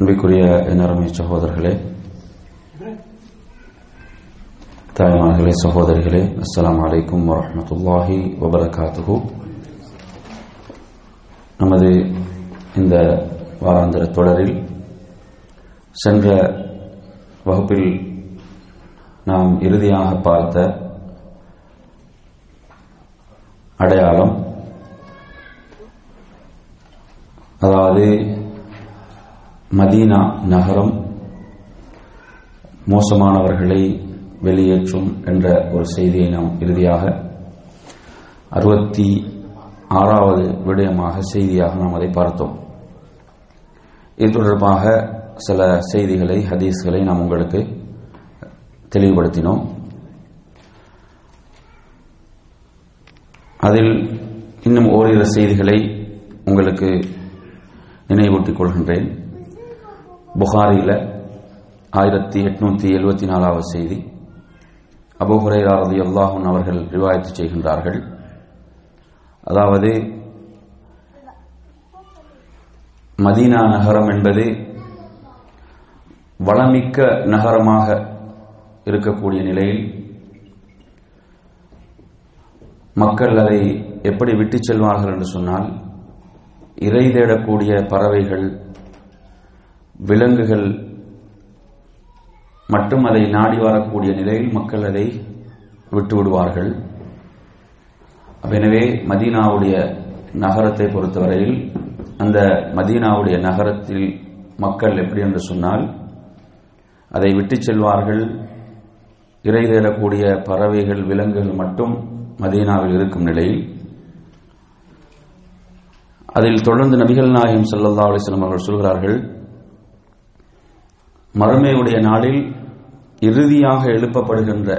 அன்பிக்குரிய எனரமை சகோதரர்களே தாய்மார்களே சகோதரிகளே அஸ்லாம் அலைக்கும் வரமத்துல்லாஹி வபரகாத்துஹு. நமது இந்த வாராந்திர தொடரில் சென்ற வகுப்பில் நாம் இறுதியாக பார்த்த அடையாளம் அதாவது மதீனா நகரம் மோசமானவர்களை வெளியேற்றும் என்ற ஒரு செய்தியை நாம் இறுதியாக அறுபத்தி ஆறாவது விடயமாக செய்தியாக நாம் அதை பார்த்தோம். இது தொடர்பாக சில செய்திகளை ஹதீஸ்களை நாம் உங்களுக்கு தெளிவுபடுத்தினோம். அதில் இன்னும் ஓரிரு செய்திகளை உங்களுக்கு நினைவூட்டிக் கொள்கின்றேன். புகாரியில் ஆயிரத்தி எட்நூத்தி எழுபத்தி நாலாவது செய்தி. அபுஹுரைரா ரதி அல்லாஹூன் அவர்கள் ரிவாயத்து செய்கின்றார்கள். அதாவது மதீனா நகரம் என்பது வளமிக்க நகரமாக இருக்கக்கூடிய நிலையில் மக்கள் அதை எப்படி விட்டுச் செல்வார்கள் என்று சொன்னால் இறை தேடக்கூடிய பறவைகள் விலங்குகள் மட்டும் அதை நாடி வரக்கூடிய நிலையில் மக்கள் அதை விட்டு விடுவார்கள். எனவே மதீனாவுடைய நகரத்தை பொறுத்தவரையில் அந்த மதீனாவுடைய நகரத்தில் மக்கள் எப்படி என்று சொன்னால் அதை விட்டு செல்வார்கள். இறை தேடக்கூடிய பறவைகள் விலங்குகள் மட்டும் மதீனாவில் இருக்கும் நிலையில். அதில் தொடர்ந்து நபிகள் நாயகம் சல்லல்லா அலிஸ்லாம் அவர்கள் சொல்கிறார்கள் மறுமையுடைய நாளில் இறுதியாக எழுப்பப்படுகின்ற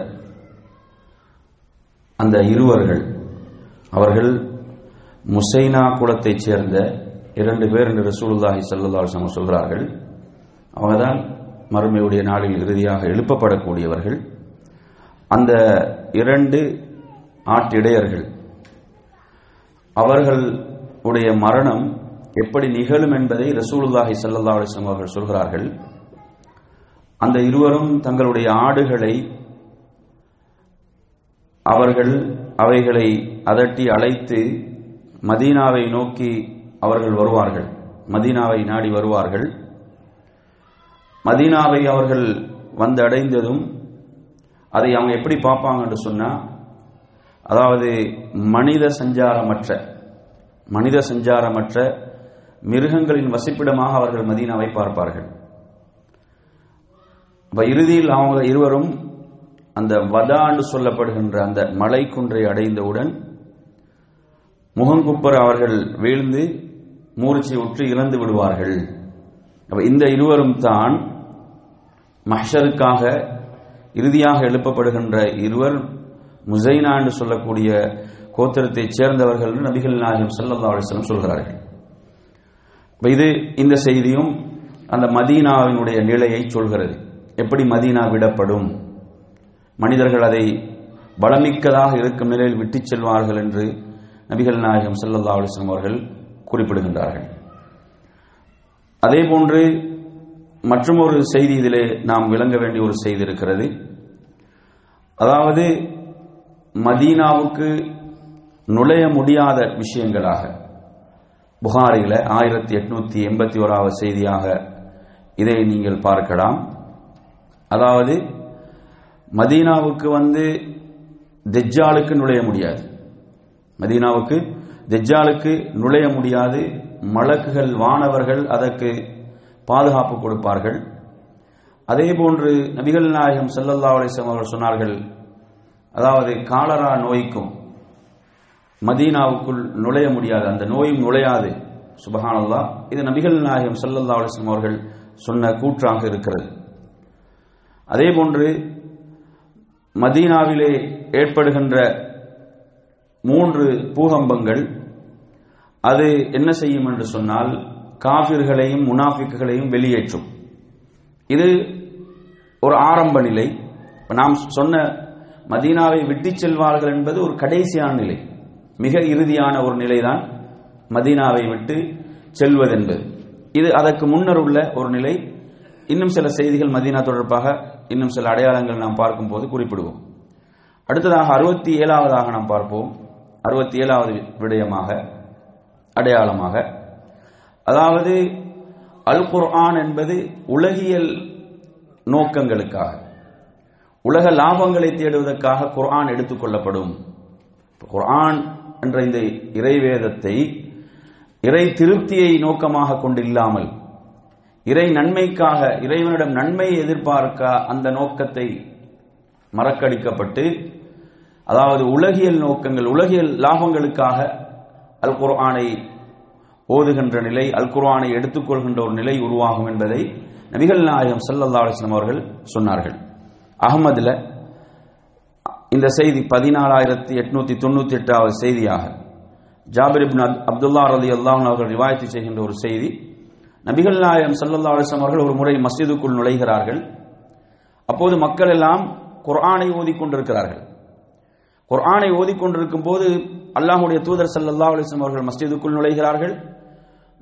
அந்த இருவர்கள் அவர்கள் முசைனா குலத்தைச் சேர்ந்த இரண்டு பேர் என்று ரசூலுல்லாஹி சல்லா அலிஸ்லாம் சொல்கிறார்கள். அவங்கதான் மறுமையுடைய நாளில் இறுதியாக எழுப்பப்படக்கூடியவர்கள். அந்த இரண்டு ஆட்டிடையர்கள் அவர்களுடைய மரணம் எப்படி நிகழும் என்பதை ரசூலுல்லாஹி சல்லா அலிஸ்லாம் அவர்கள் சொல்கிறார்கள். அந்த இருவரும் தங்களுடைய ஆடுகளை அவர்கள் அவைகளை அதட்டி அழைத்து மதீனாவை நோக்கி அவர்கள் வருவார்கள். மதீனாவை நாடி வருவார்கள். மதீனாவை அவர்கள் வந்து அடைந்ததும் அதை அவங்க எப்படி பார்ப்பாங்கன்னு சொன்னா அதாவது மனித சஞ்சாரமற்ற மனித சஞ்சாரமற்ற மிருகங்களின் வசிப்பிடமாக அவர்கள் மதீனாவை பார்ப்பார்கள். அப்ப இறுதியில் அவங்க இருவரும் அந்த வதாண்டு சொல்லப்படுகின்ற அந்த மலை குன்றை அடைந்தவுடன் முகங்குப்பர் அவர்கள் வீழ்ந்து மூர்ச்சி உற்று இறந்து விடுவார்கள். அப்ப இந்த இருவரும் தான் மஹருக்காக இறுதியாக எழுப்பப்படுகின்ற இருவர் முசைனா என்று சொல்லக்கூடிய கோத்திரத்தைச் சேர்ந்தவர்கள் நபிகள் நாயகம் சல்லா அலிஸ்லம் சொல்கிறார்கள். இது இந்த செய்தியும் அந்த மதீனாவினுடைய நிலையை சொல்கிறது. எப்படி மதீனா விடப்படும்? மனிதர்கள் அதை பலமிக்கதாக இருக்கும் நிலையில் விட்டுச் செல்வார்கள் என்று நபிகள் நாயகம் சல்லல்லா அலைஹி அவர்கள் குறிப்பிடுகின்றார்கள். அதே போன்று ஒரு செய்தி இதிலே நாம் விளங்க வேண்டிய ஒரு செய்தி இருக்கிறது. அதாவது மதீனாவுக்கு நுழைய முடியாத விஷயங்களாக புகாரில ஆயிரத்தி எட்நூத்தி எண்பத்தி ஓராவது செய்தியாக இதை நீங்கள் பார்க்கலாம். அதாவது மதீனாவுக்கு வந்து தெஜ்ஜாலுக்கு நுழைய முடியாது. மதீனாவுக்கு தெஜ்ஜாலுக்கு நுழைய முடியாது. மலக்குகள் வானவர்கள் அதற்கு பாதுகாப்பு கொடுப்பார்கள். அதே போன்று நபிகள் நாயகம் ஸல்லல்லாஹு அவர்கள் சொன்னார்கள் அதாவது காலரா நோய்க்கும் மதீனாவுக்குள் நுழைய முடியாது. அந்த நோயும் நுழையாது. சுபஹானல்லாஹ். இது நபிகள் நாயகம் ஸல்லல்லாஹு அவர்கள் சொன்ன கூற்றாக இருக்கிறது. அதே போன்று மதீனாவிலே ஏற்படுகின்ற மூன்று பூகம்பங்கள் அது என்ன செய்யும் என்று சொன்னால் காபிர்களையும் முனாஃபிக்குகளையும் வெளியேற்றும். இது ஒரு ஆரம்ப நிலை. நாம் சொன்ன மதீனாவை விட்டுச் செல்வார்கள் என்பது ஒரு கடைசியான நிலை. மிக இறுதியான ஒரு நிலைதான் மதீனாவை விட்டு செல்வதென்பது இது அதற்கு முன்னர் உள்ள ஒரு நிலை. இன்னும் சில செய்திகள் மதீனா தொடர்பாக இன்னும் சில அடையாளங்கள் நாம் பார்க்கும்போது குறிப்பிடுவோம். அடுத்ததாக அறுபத்தி ஏழாவதாக நாம் பார்ப்போம். அறுபத்தி ஏழாவது விடயமாக அடையாளமாக. அதாவது அல் குர்ஆன் என்பது உலகியல் நோக்கங்களுக்காக உலக லாபங்களை தேடுவதற்காக குர்ஆன் எடுத்துக்கொள்ளப்படும் குர்ஆன் என்ற இந்த இறைவேதத்தை இறை திருப்தியை நோக்கமாக கொண்டில்லாமல் இறை நன்மைக்காக இறைவனிடம் நன்மையை எதிர்பார்க்க அந்த நோக்கத்தை மறக்கடிக்கப்பட்டு அதாவது உலகியல் நோக்கங்கள் உலகியல் லாபங்களுக்காக அல் குர்ஆனை ஓதுகின்ற நிலை அல் குர்ஆனை எடுத்துக்கொள்கின்ற ஒரு நிலை உருவாகும் என்பதை நபிகள் நாயகம் ஸல்லல்லாஹு அவர்கள் சொன்னார்கள். அகமதுல இந்த செய்தி பதினாலாயிரத்தி எட்நூத்தி தொண்ணூத்தி எட்டாவது செய்தியாக ஜாபிர் இப்னு அப்துல்லா ரலி அல்லாஹ் அவர்கள் ரிவாயத்து செய்கின்ற ஒரு செய்தி நபிகள் நாயகம் சல்லல்லா அலிஸ்லாம் அவர்கள் ஒரு முறை மஸ்ஜிதுக்குள் நுழைகிறார்கள். அப்போது மக்கள் எல்லாம் குர்ஆனை ஓதிக்கொண்டிருக்கிறார்கள் குர்ஆனை ஓதிக்கொண்டிருக்கும் போது அல்லாஹுடைய தூதர் சல்லல்லா அலிஸ்லாம் அவர்கள் மஸ்ஜிதுக்குள் நுழைகிறார்கள்.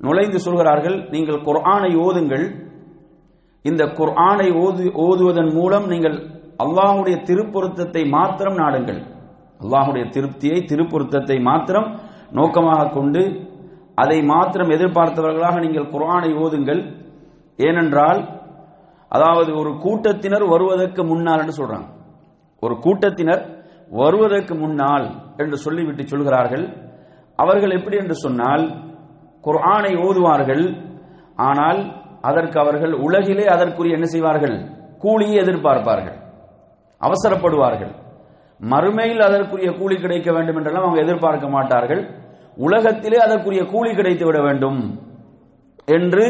நுழைந்து சொல்கிறார்கள் நீங்கள் குர்ஆனை ஓதுங்கள். இந்த குர்ஆனை ஓது ஓதுவதன் மூலம் நீங்கள் அல்லாஹுடைய திருப்பொருத்தத்தை மாத்திரம் நாடுங்கள். அல்லாஹுடைய திருப்தியை திருப்பொருத்தத்தை மாத்திரம் நோக்கமாக கொண்டு அதை மாத்திரம் எதிர்பார்த்தவர்களாக நீங்கள் குரானை ஓதுங்கள். ஏனென்றால் அதாவது ஒரு கூட்டத்தினர் வருவதற்கு முன்னால் என்று சொல்றாங்க. ஒரு கூட்டத்தினர் வருவதற்கு முன்னால் என்று சொல்லிவிட்டு சொல்கிறார்கள். அவர்கள் எப்படி என்று சொன்னால் குர்ஆனை ஓதுவார்கள். ஆனால் அதற்கு அவர்கள் உலகிலே அதற்குரிய என்ன செய்வார்கள்? கூலியை எதிர்பார்ப்பார்கள். அவசரப்படுவார்கள். மறுமையில் அதற்குரிய கூலி கிடைக்க வேண்டும் என்றெல்லாம் அவங்க எதிர்பார்க்க மாட்டார்கள். உலகத்திலே அதற்குரிய கூலி கிடைத்து விட வேண்டும் என்று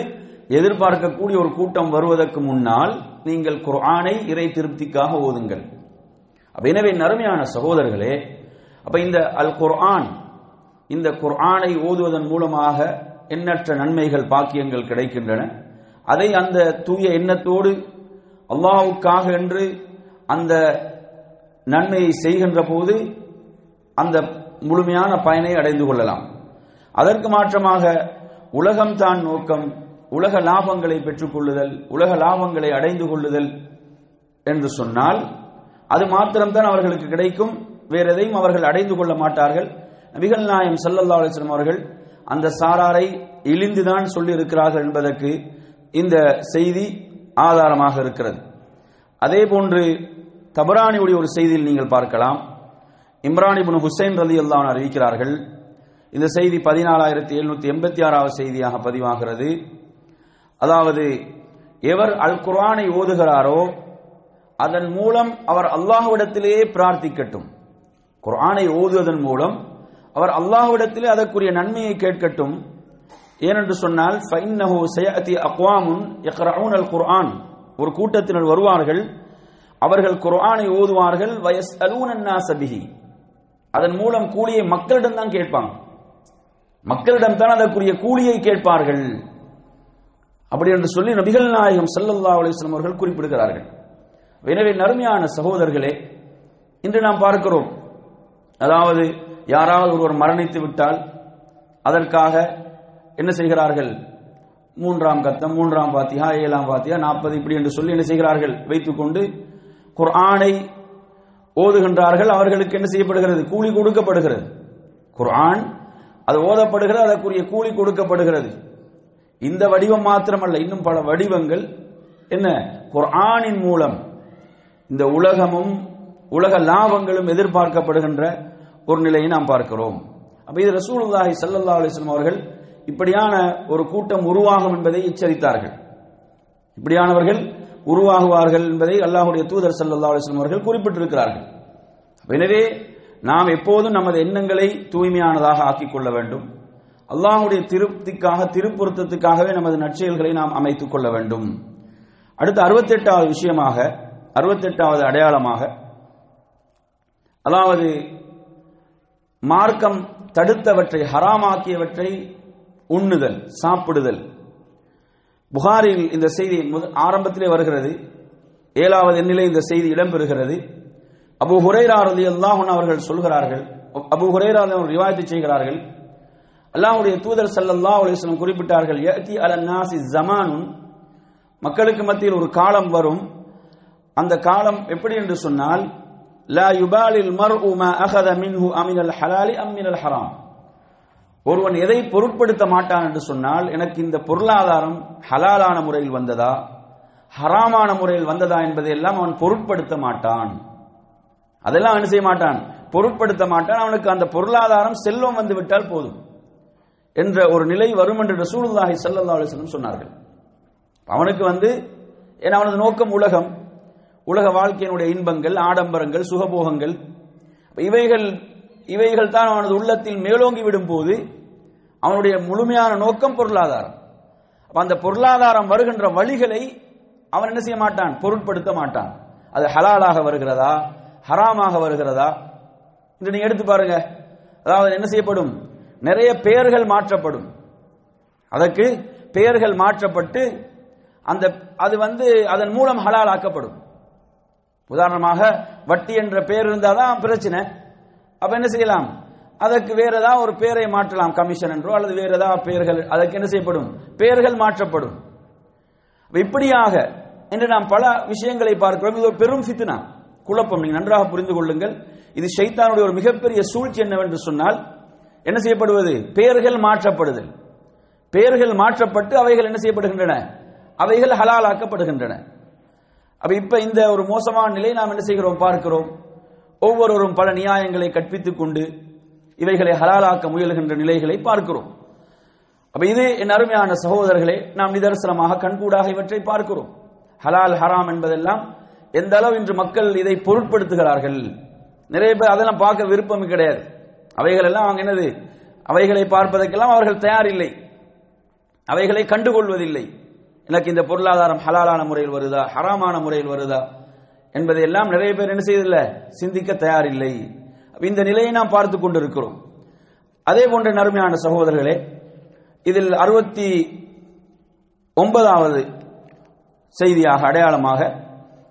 எதிர்பார்க்கக்கூடிய ஒரு கூட்டம் வருவதற்கு முன்னால் நீங்கள் குர்ஆனை இறை திருப்திக்காக ஓதுங்கள். அப்ப எனவே நறுமையான சகோதரர்களே அப்ப இந்த அல் குர்ஆன் இந்த குர்ஆனை ஓதுவதன் மூலமாக எண்ணற்ற நன்மைகள் பாக்கியங்கள் கிடைக்கின்றன. அதை அந்த தூய எண்ணத்தோடு அல்லாவுக்காக என்று அந்த நன்மையை செய்கின்ற போது அந்த முழுமையான பயனை அடைந்து கொள்ளலாம். அதற்கு மாற்றமாக உலகம் தான் நோக்கம் உலக லாபங்களை பெற்றுக்கொள்ளுதல் உலக லாபங்களை அடைந்து கொள்ளுதல் என்று சொன்னால் அது மாத்திரம்தான் அவர்களுக்கு கிடைக்கும். வேற எதையும் அவர்கள் அடைந்து கொள்ள மாட்டார்கள். நபிகள் நாயம் சல்லல்லா அலைஹி அவர்கள் அந்த சாராரை இழிந்துதான் சொல்லி இருக்கிறார்கள் என்பதற்கு இந்த செய்தி ஆதாரமாக இருக்கிறது. அதே போன்று தபரானியுடைய ஒரு செய்தியில் நீங்கள் பார்க்கலாம். இம்ரான் ஹுசைன் ரலி அல்லாஹ் அறிவிக்கிறார்கள். இந்த செய்தி பதினாலாயிரத்தி எழுநூத்தி எண்பத்தி ஆறாவது செய்தியாக பதிவாகிறது. அதாவது எவர் அல் குர்ஆனை ஓதுகிறாரோ அதன் மூலம் அவர் அல்லாஹ்விடத்திலேயே பிரார்த்திக்கட்டும். குர்ஆனை ஓதுவதன் மூலம் அவர் அல்லாஹ்விடத்திலே அதற்குரிய நன்மையை கேட்கட்டும். ஏனென்று சொன்னால் ஃபைன்னஹு சயஅதி அக்வாமுன் யக்ரஊன அல் குர்ஆன் ஒரு கூட்டத்தினர் வருவார்கள் அவர்கள் குர்ஆனை ஓதுவார்கள் வயஸ்அலூன அன்னாஸ பிஹி அதன் மூலம் கூலியை மக்களிடம் தான் கேட்பாங்க. மக்களிடம் தான் அதற்குரிய கூலியை கேட்பார்கள். அப்படி என்று சொல்லி நபிகள் நாயகம் சல்லல்லா அலிஸ்லம் அவர்கள் குறிப்பிடுகிறார்கள். எனவே நறுமையான சகோதரர்களே இன்று நாம் பார்க்கிறோம். அதாவது யாராவது ஒருவர் மரணித்து விட்டால் அதற்காக என்ன செய்கிறார்கள்? மூன்றாம் கத்தம் மூன்றாம் பாத்தியா ஏழாம் பாத்தியா நாற்பது இப்படி என்று சொல்லி என்ன செய்கிறார்கள்? வைத்துக்கொண்டு குர்ஆனை ஓதுகின்றார்கள் அவர்களுக்கு என்ன செய்யப்படுகிறது? கூலி கொடுக்கப்படுகிறது. குர்ஆன் அது ஓதப்படுகிறது அதற்குரிய கூலி கொடுக்கப்படுகிறது. இந்த வடிவம் மாத்திரமல்ல இன்னும் பல வடிவங்கள். என்ன? குர்ஆனின் மூலம் இந்த உலகமும் உலக லாபங்களும் எதிர்பார்க்கப்படுகின்ற ஒரு நிலையை நாம் பார்க்கிறோம். அப்ப இது ரசூலுல்லாஹி சல்லா அலிஸ்லாம் அவர்கள் இப்படியான ஒரு கூட்டம் உருவாகும் என்பதை எச்சரித்தார்கள். இப்படியானவர்கள் உருவாகுவார்கள் என்பதை அல்லாஹுடைய தூதர் சல்லா அலிஸ்லம் அவர்கள் குறிப்பிட்டிருக்கிறார்கள். எனவே நாம் எப்போதும் நமது எண்ணங்களை தூய்மையானதாக ஆக்கிக் கொள்ள வேண்டும். அல்லாஹுடைய திருப்திக்காக திருப்பொருத்தத்துக்காகவே நமது நற்செயல்களை நாம் அமைத்துக் கொள்ள வேண்டும். அடுத்து அறுபத்தெட்டாவது விஷயமாக அறுபத்தெட்டாவது அடையாளமாக அதாவது மார்க்கம் தடுத்தவற்றை ஹராமாக்கியவற்றை உண்ணுதல் சாப்பிடுதல். புகாரில் இந்த செய்தி முத- ஆரம்பத்திலே வருகிறது. ஏழாவது எண்ணிலே இந்த செய்தி இடம்பெறுகிறது. அபு ஹுரேரா ரதி அல்லாஹன் அவர்கள் சொல்கிறார்கள். அபு ஹுரேரா ரிவாயத்தை செய்கிறார்கள். அல்லாஹுடைய தூதர் சல்லல்லா அலிஸ்லம் குறிப்பிட்டார்கள் யஅதி அலன் நாசி ஜமானுன் மக்களுக்கு மத்தியில் ஒரு காலம் வரும். அந்த காலம் எப்படி என்று சொன்னால் லா யுபாலில் மர் உமா அகத மின்ஹு அமினல் ஹலாலி அம்மினல் ஹராம். ஒருவன் எதை பொருட்படுத்த மாட்டான் என்று சொன்னால் எனக்கு இந்த பொருளாதாரம் ஹலாலான முறையில் வந்ததா? ஹராமான முறையில் வந்ததா என்பதை எல்லாம் அவன் பொருட்படுத்த மாட்டான். அதெல்லாம் அவன் செய்ய மாட்டான்? பொருட்படுத்த மாட்டான். அவனுக்கு அந்த பொருளாதாரம் செல்வம் வந்து விட்டால் போதும் என்ற ஒரு நிலை வரும் என்று ரசூலுல்லாஹி ஸல்லல்லாஹு சொன்னார்கள். அவனுக்கு வந்து ஏன்னா அவனது நோக்கம் உலகம். உலக வாழ்க்கையினுடைய இன்பங்கள் ஆடம்பரங்கள் சுகபோகங்கள். இவைகள் இவைகள் தான் அவனது உள்ளத்தில் மேலோங்கி விடும் போது அவனுடைய முழுமையான நோக்கம் பொருளாதாரம். அந்த பொருளாதாரம் வருகின்ற வழிகளை அவன் என்ன செய்ய மாட்டான்? பொருட்படுத்த மாட்டான். அது ஹலாலாக வருகிறதா? ஹராமாக வருகிறதா? இன்று நீங்க எடுத்து பாருங்க. அதாவது என்ன செய்யப்படும்? நிறைய பெயர்கள் மாற்றப்படும். அதற்கு பெயர்கள் மாற்றப்பட்டு அந்த அது வந்து அதன் மூலம் ஹலால் ஆக்கப்படும். உதாரணமாக வட்டி என்ற பெயர் இருந்தாதான் பிரச்சனை. அப்ப என்ன செய்யலாம்? அதற்கு வேற ஏதாவது ஒரு பேரை மாற்றலாம் கமிஷன் என்றோ அல்லது வேற ஏதாவது பெயர்கள் அதற்கு என்ன செய்யப்படும்? பெயர்கள் மாற்றப்படும். இப்படியாக இன்று நாம் பல விஷயங்களை பார்க்கிறோம். இது ஒரு பெரும் ஃபித்னா குழப்பம். நீங்கள் நன்றாக புரிந்து கொள்ளுங்கள். இது ஷைத்தானுடைய ஒரு மிகப்பெரிய சூழ்ச்சி என்னவென்று சொன்னால் என்ன செய்யப்படுவது? பெயர்கள் மாற்றப்படுதல். பெயர்கள் மாற்றப்பட்டு அவைகள் என்ன செய்யப்படுகின்றன? அவைகள் ஹலாலாக்கப்படுகின்றன. அப்ப இப்ப இந்த ஒரு மோசமான நிலை நாம் என்ன செய்கிறோம்? பார்க்கிறோம். ஒவ்வொருவரும் பல நியாயங்களை கற்பித்துக் கொண்டு இவைகளை ஹலாலாக்க முயல்கின்ற நிலைகளை பார்க்கிறோம். அப்ப இது என் அருமையான சகோதரர்களே நாம் நிதர்சனமாக கண்கூடாக இவற்றை பார்க்கிறோம். ஹலால் ஹராம் என்பதெல்லாம் எந்த அளவு இன்று மக்கள் இதை பொருட்படுத்துகிறார்கள்? நிறைய பேர் அதெல்லாம் பார்க்க விருப்பம் கிடையாது. அவைகள் எல்லாம் அவங்க என்னது? அவைகளை பார்ப்பதற்கெல்லாம் அவர்கள் தயார் இல்லை அவைகளை கண்டுகொள்வதில்லை. எனக்கு இந்த பொருளாதாரம் ஹலாலான முறையில் வருதா? ஹராமான முறையில் வருதா? என்பதை எல்லாம் நிறைய பேர் என்ன செய்யதில்லை சிந்திக்க தயாரில்லை. இந்த நிலையை நாம் பார்த்து கொண்டிருக்கிறோம். அதே போன்ற நறுமையான சகோதரர்களே இதில் அறுபத்தி ஒன்பதாவது செய்தியாக அடையாளமாக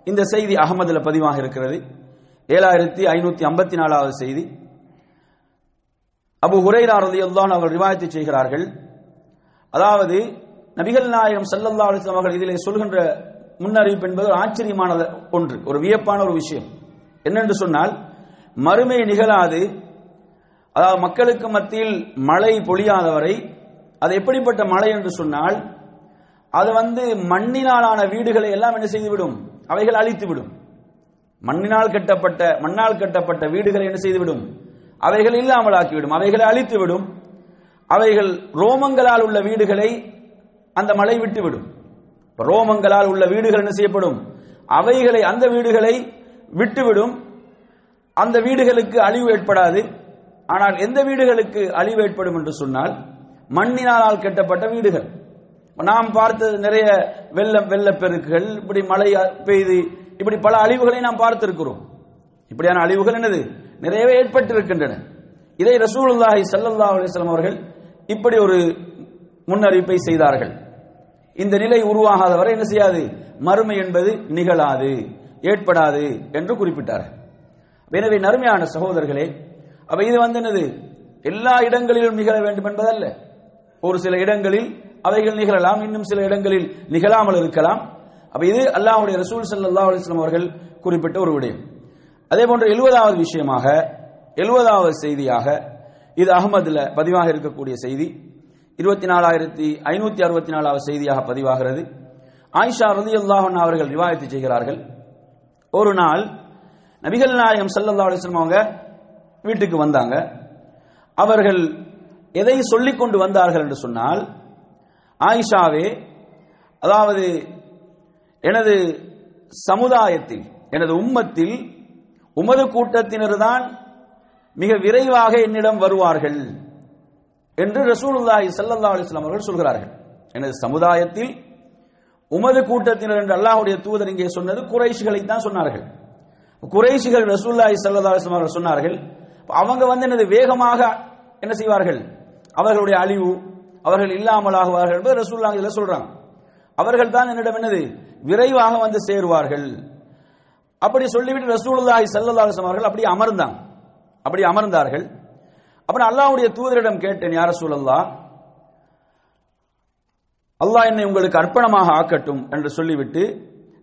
இந்த செய்தி அகமதுல பதிவாக இருக்கிறது. ஏழாயிரத்தி ஐநூத்தி ஐம்பத்தி நாலாவது செய்தி. அபு ஹுரைரா ரலியல்லாஹு அவர்கள் ரிவாயத்தை செய்கிறார்கள். அதாவது நபிகள் நாயகம் ஸல்லல்லாஹு அலைஹி அவர்கள் இதிலே சொல்கின்ற முன்னறிவிப்பு என்பது ஒரு ஆச்சரியமான ஒன்று ஒரு வியப்பான ஒரு விஷயம். என்னென்று சொன்னால் மறுமை நிகழாது. அதாவது மக்களுக்கு மத்தியில் மழை பொழியாதவரை அது எப்படிப்பட்ட மழை என்று சொன்னால் அது வந்து மண்ணினாலான வீடுகளை எல்லாம் என்ன செய்துவிடும்? அவைகள் அழித்துவிடும். மண்ணினால் கட்டப்பட்ட மண்ணால் கட்டப்பட்ட வீடுகளை என்ன செய்துவிடும்? அவைகள் இல்லாமல் ஆக்கிவிடும் அவைகளை அழித்துவிடும். அவைகள் ரோமங்களால் உள்ள வீடுகளை அந்த மழை விட்டுவிடும். ரோமங்களால் உள்ள வீடுகள் என்ன செய்யப்படும்? அவைகளை அந்த வீடுகளை விட்டுவிடும். அந்த வீடுகளுக்கு அழிவு ஏற்படாது. ஆனால் எந்த வீடுகளுக்கு அழிவு ஏற்படும் என்று சொன்னால் மண்ணினால் கட்டப்பட்ட வீடுகள். நாம் பார்த்தது நிறைய வெள்ளம் வெள்ளப்பெருக்குகள் இப்படி மழை பெய்து இப்படி பல அழிவுகளை நாம் பார்த்திருக்கிறோம். இப்படியான அழிவுகள் என்னது? நிறையவே ஏற்பட்டிருக்கின்றன. இதை ரசூலுல்லாஹி ஸல்லல்லாஹு அலைஹி அவர்கள் இப்படி ஒரு முன்னறிவிப்பை செய்தார்கள். இந்த நிலை உருவாகாத வரை என்ன செய்யாது? மறுமை என்பது நிகழாது ஏற்படாது என்று குறிப்பிட்டார். எனவே நறுமையான சகோதரர்களே அப்ப இது வந்து என்னது? எல்லா இடங்களிலும் நிகழ வேண்டும் என்பதல்ல. ஒரு சில இடங்களில் அவைகள் நிகழலாம் இன்னும் சில இடங்களில் நிகழாமல் இருக்கலாம். அப்ப இது அல்லாஹ்வுடைய ரசூல் ஸல்லல்லாஹு அலைஹி அவர்கள் குறிப்பிட்ட ஒரு விடயம். அதே போன்ற எழுபதாவது விஷயமாக எழுபதாவது செய்தியாக இது அகமதுல பதிவாக இருக்கக்கூடிய செய்தி. இருபத்தி நாலாயிரத்தி ஐநூத்தி அறுபத்தி நாலாவது செய்தியாக பதிவாகிறது. ஆயிஷா ரதி அல்லாஹன் அவர்கள் ரிவாயத்து செய்கிறார்கள். ஒரு நாள் நபிகள் நாயகம் ஸல்லல்லாஹு அலிஸ்லம் அவங்க வீட்டுக்கு வந்தாங்க. அவர்கள் எதை சொல்லிக் கொண்டு வந்தார்கள் என்று சொன்னால் ஆயிஷாவே அதாவது எனது சமுதாயத்தில் எனது உம்மத்தில் உமது கூட்டத்தினர் தான் மிக விரைவாக என்னிடம் வருவார்கள். என்று ரசூலுல்லாஹி ஸல்லல்லாஹு அலைஹி வஸல்லம் அவர்கள் சொல்கிறார்கள். எனது சமுதாயத்தில் உமது கூட்டத்தினர் என்று அல்லாஹ்வுடைய தூதர் இங்கே சொன்னது குறைஷிகளை தான் சொன்னார்கள். குறைஷிகள் ரசூலுல்லாஹி ஸல்லல்லாஹு அலைஹி வஸல்லம் அவர்கள் சொன்னார்கள் அவங்க வந்து எனது வேகமாக என்ன செய்வார்கள்? அவர்களுடைய அழிவு அவர்கள் இல்லாமலாகுவார்கள் என்பது ரசூலுல்லாஹி இதில் சொல்றாங்க. அவர்கள் தான் என்னிடம் என்னது? விரைவாக வந்து சேருவார்கள். அப்படி சொல்லிவிட்டு ரசூலுல்லாஹி ஸல்லல்லாஹு அலைஹி வஸல்லம் அவர்கள் அப்படி அமர்ந்தாங்க அப்படி அமர்ந்தார்கள். அப்புறம் அல்லாவுடைய தூதரிடம் கேட்டேன் யார சூழல்லா அல்லாஹ் என்னை உங்களுக்கு அர்ப்பணமாக ஆக்கட்டும் என்று சொல்லிவிட்டு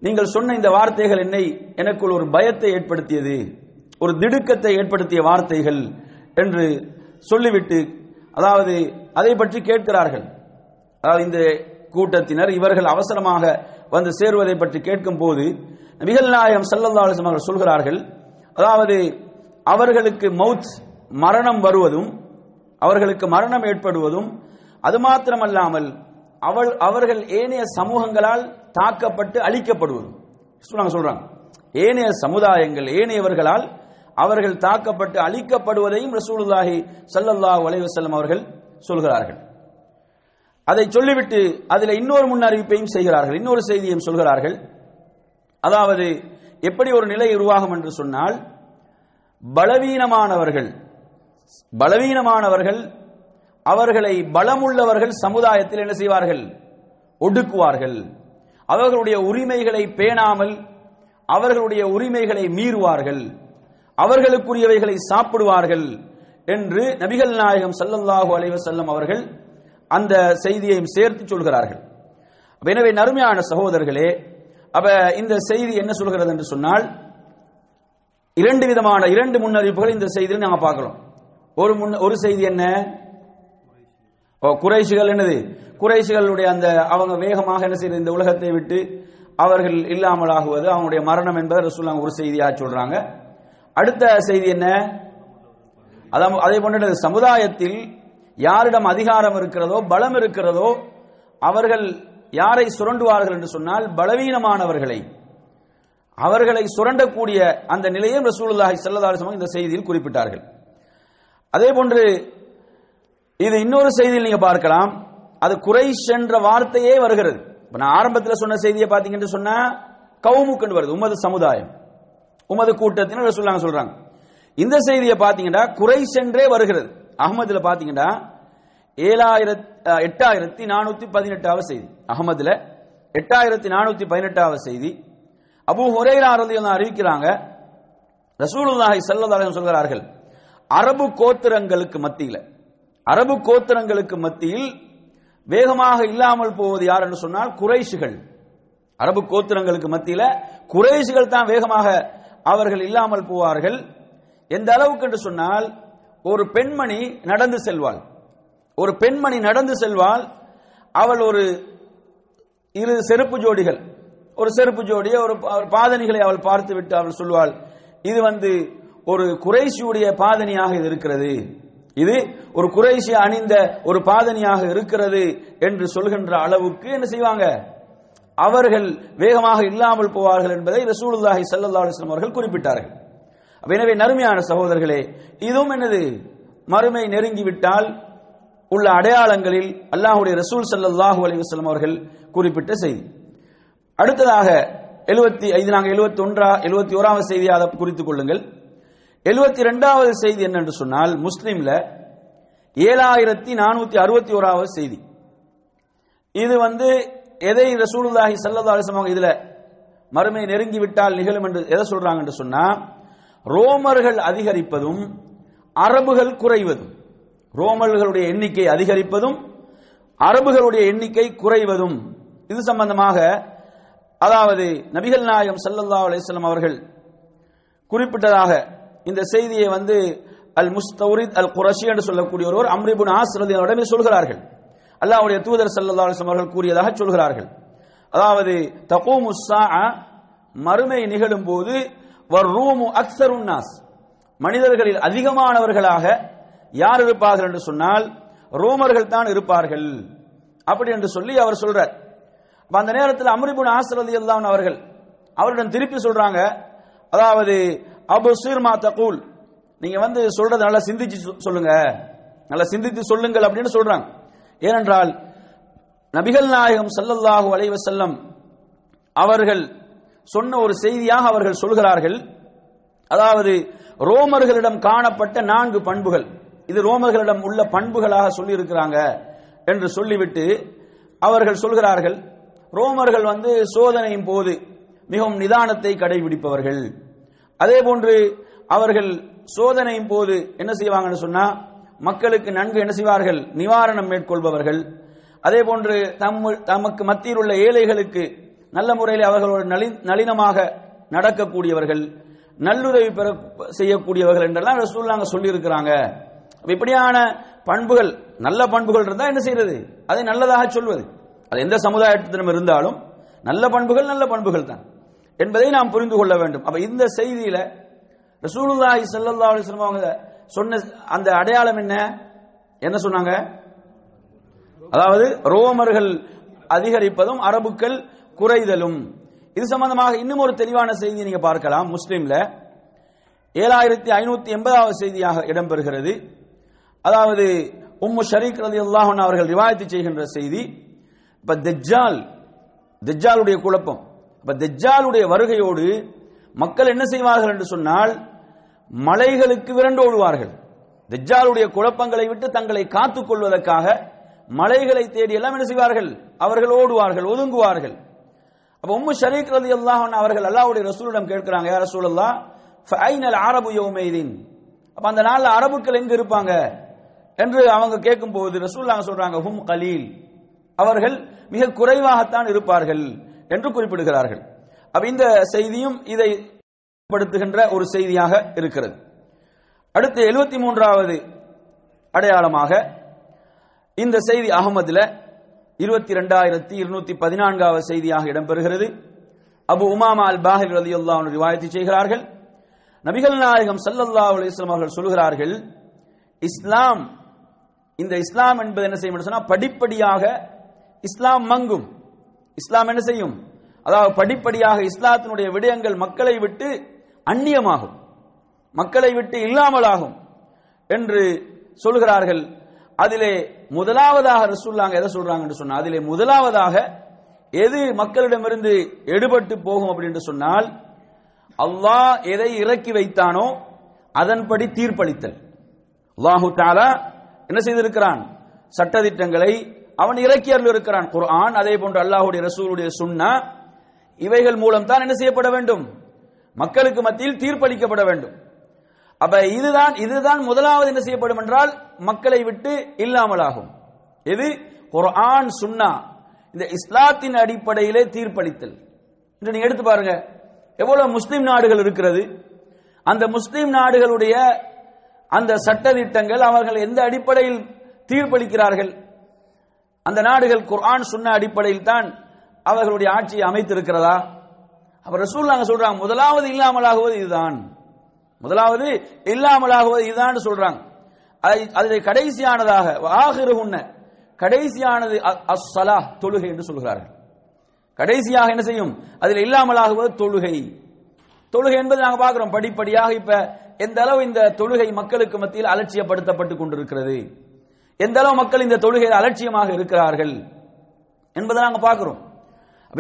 நீங்கள் சொன்ன இந்த வார்த்தைகள் என்னை எனக்குள் ஒரு பயத்தை ஏற்படுத்தியது ஒரு திடுக்கத்தை ஏற்படுத்திய வார்த்தைகள் என்று சொல்லிவிட்டு அதாவது அதை பற்றி கேட்கிறார்கள். அதாவது இந்த கூட்டத்தினர் இவர்கள் அவசரமாக வந்து சேருவதை பற்றி கேட்கும் போது நபிகள் நாயகம் ஸல்லல்லாஹு அவர்கள் சொல்கிறார்கள் அதாவது அவர்களுக்கு மவுத் மரணம் வருவதும் அவர்களுக்கு மரணம் ஏற்படுவதும் அது மாத்திரமல்லாமல் அவள் அவர்கள் ஏனைய சமூகங்களால் தாக்கப்பட்டு அழிக்கப்படுவதும் சொல்றாங்க சொல்றாங்க ஏனைய சமுதாயங்கள் ஏனையவர்களால் அவர்கள் தாக்கப்பட்டு அழிக்கப்படுவதையும் ரசூலுல்லாஹி சல்லல்லாஹ் அலைஹி அவர்கள் சொல்கிறார்கள். அதை சொல்லிவிட்டு அதில் இன்னொரு முன்னறிவிப்பையும் செய்கிறார்கள். இன்னொரு செய்தியையும் சொல்கிறார்கள். அதாவது எப்படி ஒரு நிலை உருவாகும் என்று சொன்னால் பலவீனமானவர்கள் பலவீனமானவர்கள் அவர்களை பலமுள்ளவர்கள் சமுதாயத்தில் என்ன செய்வார்கள்? ஒடுக்குவார்கள். அவர்களுடைய உரிமைகளை பேணாமல் அவர்களுடைய உரிமைகளை மீறுவார்கள். அவர்களுக்குரியவைகளை சாப்பிடுவார்கள் என்று நபிகள் நாயகம் சல்லல்லாஹு அலைவசல்லம் அவர்கள் அந்த செய்தியையும் சேர்த்து சொல்கிறார்கள். எனவே நறுமையான சகோதரர்களே அப்ப இந்த செய்தி என்ன சொல்கிறது என்று சொன்னால் இரண்டு விதமான இரண்டு முன்னறிவிப்புகள் இந்த செய்தியில் நாம் பார்க்கிறோம். ஒரு முன் ஒரு செய்தி என்ன? ஓ குறைஷிகள் என்னது? குறைசுகளுடைய அந்த அவங்க வேகமாக என்ன செய்யறது இந்த உலகத்தை விட்டு அவர்கள் இல்லாமல் ஆகுவது அவங்களுடைய மரணம் என்பதை ரசூல்லாங்க ஒரு செய்தியாக சொல்றாங்க. அடுத்த செய்தி என்ன? அதான் அதே போன்ற சமுதாயத்தில் யாரிடம் அதிகாரம் இருக்கிறதோ பலம் இருக்கிறதோ அவர்கள் யாரை சுரண்டுவார்கள் என்று சொன்னால் பலவீனமானவர்களை. அவர்களை சுரண்டக்கூடிய அந்த நிலையை ரசூலுல்லாஹி ஸல்லல்லாஹு அலைஹி இந்த செய்தியில் குறிப்பிட்டார்கள். அதே போன்று இது இன்னொரு செய்தியில் நீங்க பார்க்கலாம். அது குறைஷ் என்ற வார்த்தையே வருகிறது. இப்ப நான் ஆரம்பத்தில் சொன்ன செய்தியை பார்த்தீங்கன்னு சொன்னா கவுமுக்குன்னு வருது உமது சமுதாயம். உமது கூட்டத்தினர் சொல்லாங்க சொல்றாங்க. இந்த செய்தியை பார்த்தீங்கன்னா குறைஷ் என்றே வருகிறது. அகமதுல பார்த்தீங்கன்னா ஏழாயிரத்தி எட்டாயிரத்தி நானூத்தி பதினெட்டாவது செய்தி. அகமதுல எட்டாயிரத்தி நானூத்தி பதினெட்டாவது செய்தி. அபு ஹுரைரா அறிவிக்கிறாங்க. ரசூலுல்லாஹி ஸல்லல்லாஹு சொல்கிறார்கள் அரபு கோத்திரங்களுக்கு மத்தியில் அரபு கோத்திரங்களுக்கு மத்தியில் வேகமாக இல்லாமல் போவது யார் என்று சொன்னால் குறைசுகள் அரபு கோத்திரங்களுக்கு மத்தியில் குறைசுகள் தான் வேகமாக அவர்கள் இல்லாமல் போவார்கள். எந்த அளவுக்கு என்று சொன்னால் ஒரு பெண்மணி நடந்து செல்வாள். ஒரு பெண்மணி நடந்து செல்வாள். அவள் ஒரு இரு செருப்பு ஜோடிகள். ஒரு செருப்பு ஜோடியை ஒரு பாதணிகளை அவள் பார்த்து விட்டு அவள் சொல்வாள் இது வந்து ஒரு குறைஷியுடைய பாதனியாக இது இருக்கிறது. இது ஒரு குறைசி அணிந்த ஒரு பாதனியாக இருக்கிறது என்று சொல்கின்ற அளவுக்கு என்ன செய்வாங்க? அவர்கள் வேகமாக இல்லாமல் போவார்கள் என்பதை ரசூலுல்லாஹி ஸல்லல்லாஹு அலைஹி அவர்கள் குறிப்பிட்டார்கள். எனவே நறுமையான சகோதரர்களே இதுவும் என்னது? மறுமை நெருங்கிவிட்டால் உள்ள அடையாளங்களில் அல்லாஹ்வுடைய ரசூல் ஸல்லல்லாஹு அலைஹி வஸல்லம் அவர்கள் குறிப்பிட்ட செய்தி. அடுத்ததாக எழுபத்தி ஐந்து நாங்கள் எழுபத்தி ஒன்றா எழுபத்தி ஓராவது செய்தியாக குறித்துக் கொள்ளுங்கள். எழுபத்தி ரெண்டாவது செய்தி என்னென்று சொன்னால் முஸ்லீம்ல ஏழாயிரத்தி நானூத்தி அறுபத்தி ஓராவது செய்தி. இது வந்து எதை ரசூலுல்லாஹி சூழலாகி அலைஹி வஸல்லம் இதுல மறுமை நெருங்கி விட்டால் நிகழும் என்று எதை சொல்றாங்க என்று சொன்னா ரோமர்கள் அதிகரிப்பதும் அரபுகள் குறைவதும் ரோமர்களுடைய எண்ணிக்கை அதிகரிப்பதும் அரபுகளுடைய எண்ணிக்கை குறைவதும் இது சம்பந்தமாக அதாவது நபிகள் நாயகம் ஸல்லல்லாஹு அலிஸ்லாம் அவர்கள் குறிப்பிட்டதாக இந்த செய்தியை வந்து அல் முஸ்தௌரித் அல் குரஷி என்று சொல்லக்கூடிய ஒருவர் அம்ரிபுன் ஆஸ்ரதி சொல்கிறார்கள். அல்லாவுடைய தூதர் ஸல்லல்லாஹு அலைஹி அவர்கள் கூறியதாக சொல்கிறார்கள். அதாவது தகூமு மறுமை நிகழும் போது வர்ரூமு அக்ஸருன் மனிதர்களில் அதிகமானவர்களாக யார் இருப்பார்கள் என்று சொன்னால் ரோமர்கள் தான் இருப்பார்கள் அப்படி என்று சொல்லி அவர் சொல்றார். அந்த நேரத்தில் அமரிபுன் ஆசிரதி அல்லாஹ் அவர்கள் அவரிடம் திருப்பி சொல்றாங்க. அதாவது அபுசீர் சீர்மா தகூல். நீங்க வந்து சொல்றத நல்லா சிந்திச்சு சொல்லுங்க. நல்லா சிந்தித்து சொல்லுங்கள் அப்படின்னு சொல்றாங்க. ஏனென்றால் நபிகள் நாயகம் சல்லல்லாஹு அலைஹி செல்லம் அவர்கள் சொன்ன ஒரு செய்தியாக அவர்கள் சொல்கிறார்கள். அதாவது ரோமர்களிடம் காணப்பட்ட நான்கு பண்புகள். இது ரோமர்களிடம் உள்ள பண்புகளாக சொல்லியிருக்கிறாங்க என்று சொல்லிவிட்டு அவர்கள் சொல்கிறார்கள் ரோமர்கள் வந்து சோதனையின் போது மிகவும் நிதானத்தை கடைபிடிப்பவர்கள். அதே போன்று அவர்கள் சோதனையின் போது என்ன செய்வாங்கன்னு சொன்னா மக்களுக்கு நன்கு என்ன செய்வார்கள்? நிவாரணம் மேற்கொள்பவர்கள். அதே போன்று தம் தமக்கு மத்தியில் உள்ள ஏழைகளுக்கு நல்ல முறையில் அவர்களோடு நளி- நளினமாக நடக்கக்கூடியவர்கள் நல்லுதவி பெற செய்யக்கூடியவர்கள் என்றெல்லாம் ரசூலுல்லாஹ் சொல்லி இருக்கிறாங்க இப்படியான பண்புகள் நல்ல பண்புகள் இருந்தால் என்ன செய்யறது அதை நல்லதாக சொல்வது. அது எந்த சமுதாயத்திடம் இருந்தாலும் நல்ல பண்புகள் நல்ல பண்புகள் தான். என்பதை நாம் புரிந்து கொள்ள வேண்டும். அப்ப இந்த செய்தியில ரசூலுல்லாஹி ஸல்லல்லாஹு அலைஹி வஸல்லம் அவங்க சொன்ன அந்த அடையாளம் என்ன? என்ன சொன்னாங்க? அதாவது ரோமர்கள் அதிகரிப்பதும் அரபுக்கள் குறைதலும். இது சம்பந்தமாக இன்னும் ஒரு தெளிவான செய்தி நீங்க பார்க்கலாம். முஸ்லீம்ல ஏழாயிரத்தி ஐநூத்தி எண்பதாவது செய்தியாக இடம்பெறுகிறது. அதாவது உம்மு ஷரீக் ரதி அல்லாஹன் அவர்கள் ரிவாயத்து செய்கின்ற செய்தி இப்ப தெஜ்ஜால் தெஜ்ஜாலுடைய குழப்பம். இப்ப தெஜ்ஜாலுடைய வருகையோடு மக்கள் என்ன செய்வார்கள் என்று சொன்னால் மலைகளுக்கு விரண்டு ஓடுவார்கள். தெஜ்ஜாலுடைய குழப்பங்களை விட்டு தங்களை காத்துக் கொள்வதற்காக மலைகளை தேடி எல்லாம் என்ன செய்வார்கள்? அவர்கள் ஓடுவார்கள் ஒதுங்குவார்கள். அப்ப உம்மு ஷரீக் ரதி அல்லாஹன் அவர்கள் அல்லாஹ்வுடைய ரசூலிடம் கேட்கிறாங்க யார் ரசூலல்லா ஃபைனல் அரபு யௌமைதீன்? அப்ப அந்த நாள்ல அரபுக்கள் எங்க இருப்பாங்க? என்று அவங்க கேட்கும்போது ரசூலுல்லாஹ் சொல்றாங்க ஹும் கலீல். அவர்கள் மிக குறைவாகத்தான் இருப்பார்கள். என்று குறிப்பிடுகிறார்கள். அப்ப இந்த செய்தியும் இதை படுத்துகின்ற ஒரு செய்தியாக இருக்கிறது. அடுத்து எழுபத்தி மூன்றாவது அடையாளமாக இந்த செய்தி அகமதுல இருபத்தி ரெண்டாயிரத்தி இருநூத்தி பதினான்காவது செய்தியாக இடம்பெறுகிறது. அபு உமாமா அல் பாஹிர் ரலி அல்லா ரிவாயத்தை செய்கிறார்கள். நபிகள் நாயகம் சல்லல்லா அலிஸ்லாம் அவர்கள் சொல்கிறார்கள் இஸ்லாம் இந்த இஸ்லாம் என்பது என்ன செய்யும்? சொன்னால் படிப்படியாக இஸ்லாம் மங்கும். இஸ்லாம் என்ன செய்யும்? அதாவது படிப்படியாக இஸ்லாத்தினுடைய விடயங்கள் மக்களை விட்டு அந்நியமாகும். மக்களை விட்டு இல்லாமலாகும் என்று சொல்கிறார்கள். அதிலே முதலாவதாக ரசூல்லாங்க எதை சொல்றாங்க சொன்னால் சொன்னா அதிலே முதலாவதாக எது மக்களிடமிருந்து எடுபட்டு போகும் அப்படின்னு சொன்னால் அல்லாஹ் எதை இறக்கி வைத்தானோ அதன்படி தீர்ப்பளித்தல். அல்லாஹு தாலா என்ன செய்திருக்கிறான்? சட்டதிட்டங்களை அவன் இறக்கி அருள் இருக்கிறான். குர்ஆன் அதே போன்று அல்லாஹுடைய ரசூலுடைய சுன்னா இவைகள் மூலம் தான் என்ன செய்யப்பட வேண்டும்? மக்களுக்கு மத்தியில் தீர்ப்பளிக்கப்பட வேண்டும். அப்ப இதுதான் இதுதான் முதலாவது என்ன செய்யப்படும் என்றால் மக்களை விட்டு இல்லாமலாகும். இது குர்ஆன் சுன்னா. இந்த இஸ்லாத்தின் அடிப்படையிலே தீர்ப்பளித்தல். இன்று நீங்க எடுத்து பாருங்க. எவ்வளவு முஸ்லிம் நாடுகள் இருக்கிறது? அந்த முஸ்லிம் நாடுகளுடைய அந்த சட்ட திட்டங்கள் அவர்கள் எந்த அடிப்படையில் தீர்ப்பளிக்கிறார்கள்? அந்த நாடுகள் குர்ஆன் சுன்ன அடிப்படையில் தான் அவர்களுடைய ஆட்சியை அமைத்திருக்கிறதா? அப்ப ரசூல் நாங்க சொல்றாங்க முதலாவது இல்லாமலாகுவது இதுதான். முதலாவது இல்லாமலாகுவது இதுதான் சொல்றாங்க. அதை- அதில் கடைசியானதாக ஆகிருகுன்ன கடைசியானது அ- அஸ்ஸலா தொழுகை என்று சொல்கிறார்கள். கடைசியாக என்ன செய்யும்? அதில் இல்லாமலாகுவது தொழுகை. தொழுகை என்பது நாங்கள் பார்க்கிறோம். படிப்படியாக இப்ப எந்த அளவு இந்த தொழுகை மக்களுக்கு மத்தியில் அலட்சியப்படுத்தப்பட்டு கொண்டிருக்கிறது. எந்த அளவு மக்கள் இந்த தொழுகையில் அலட்சியமாக இருக்கிறார்கள் என்பதை நாங்கள் பார்க்கிறோம்.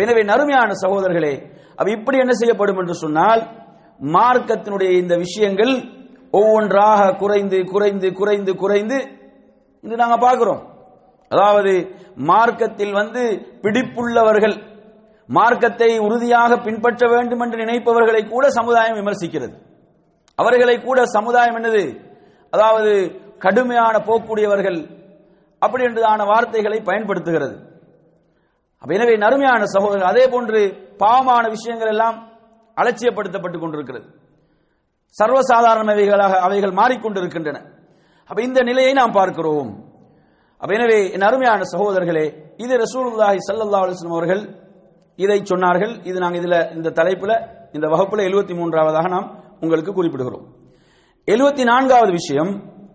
எனவே நறுமையான சகோதரர்களே அப்ப இப்படி என்ன செய்யப்படும் என்று சொன்னால் மார்க்கத்தினுடைய இந்த விஷயங்கள் ஒவ்வொன்றாக குறைந்து குறைந்து குறைந்து குறைந்து இன்று நாங்கள் பார்க்கிறோம். அதாவது மார்க்கத்தில் வந்து பிடிப்புள்ளவர்கள் மார்க்கத்தை உறுதியாக பின்பற்ற வேண்டும் என்று நினைப்பவர்களை கூட சமுதாயம் விமர்சிக்கிறது. அவர்களை கூட சமுதாயம் என்னது? அதாவது கடுமையான போக்குடையவர்கள் அப்படி என்றதான வார்த்தைகளை பயன்படுத்துகிறது. எனவே நறுமையான சகோதரர் அதே போன்று பாவமான விஷயங்கள் எல்லாம் அலட்சியப்படுத்தப்பட்டுக் கொண்டிருக்கிறது. சர்வசாதாரணவைகளாக அவைகள் மாறிக்கொண்டிருக்கின்றன. அப்ப இந்த நிலையை நாம் பார்க்கிறோம். அப்ப எனவே என் அருமையான சகோதரர்களே இது ரசூலுல்லாஹி சல்லா அலைஹி அவர்கள் இதை சொன்னார்கள். இது நாங்கள் இதுல இந்த தலைப்புல இந்த வகுப்புல எழுபத்தி மூன்றாவதாக நாம் உங்களுக்கு குறிப்பிடுகிறோம். எழுபத்தி நான்காவது விஷயம்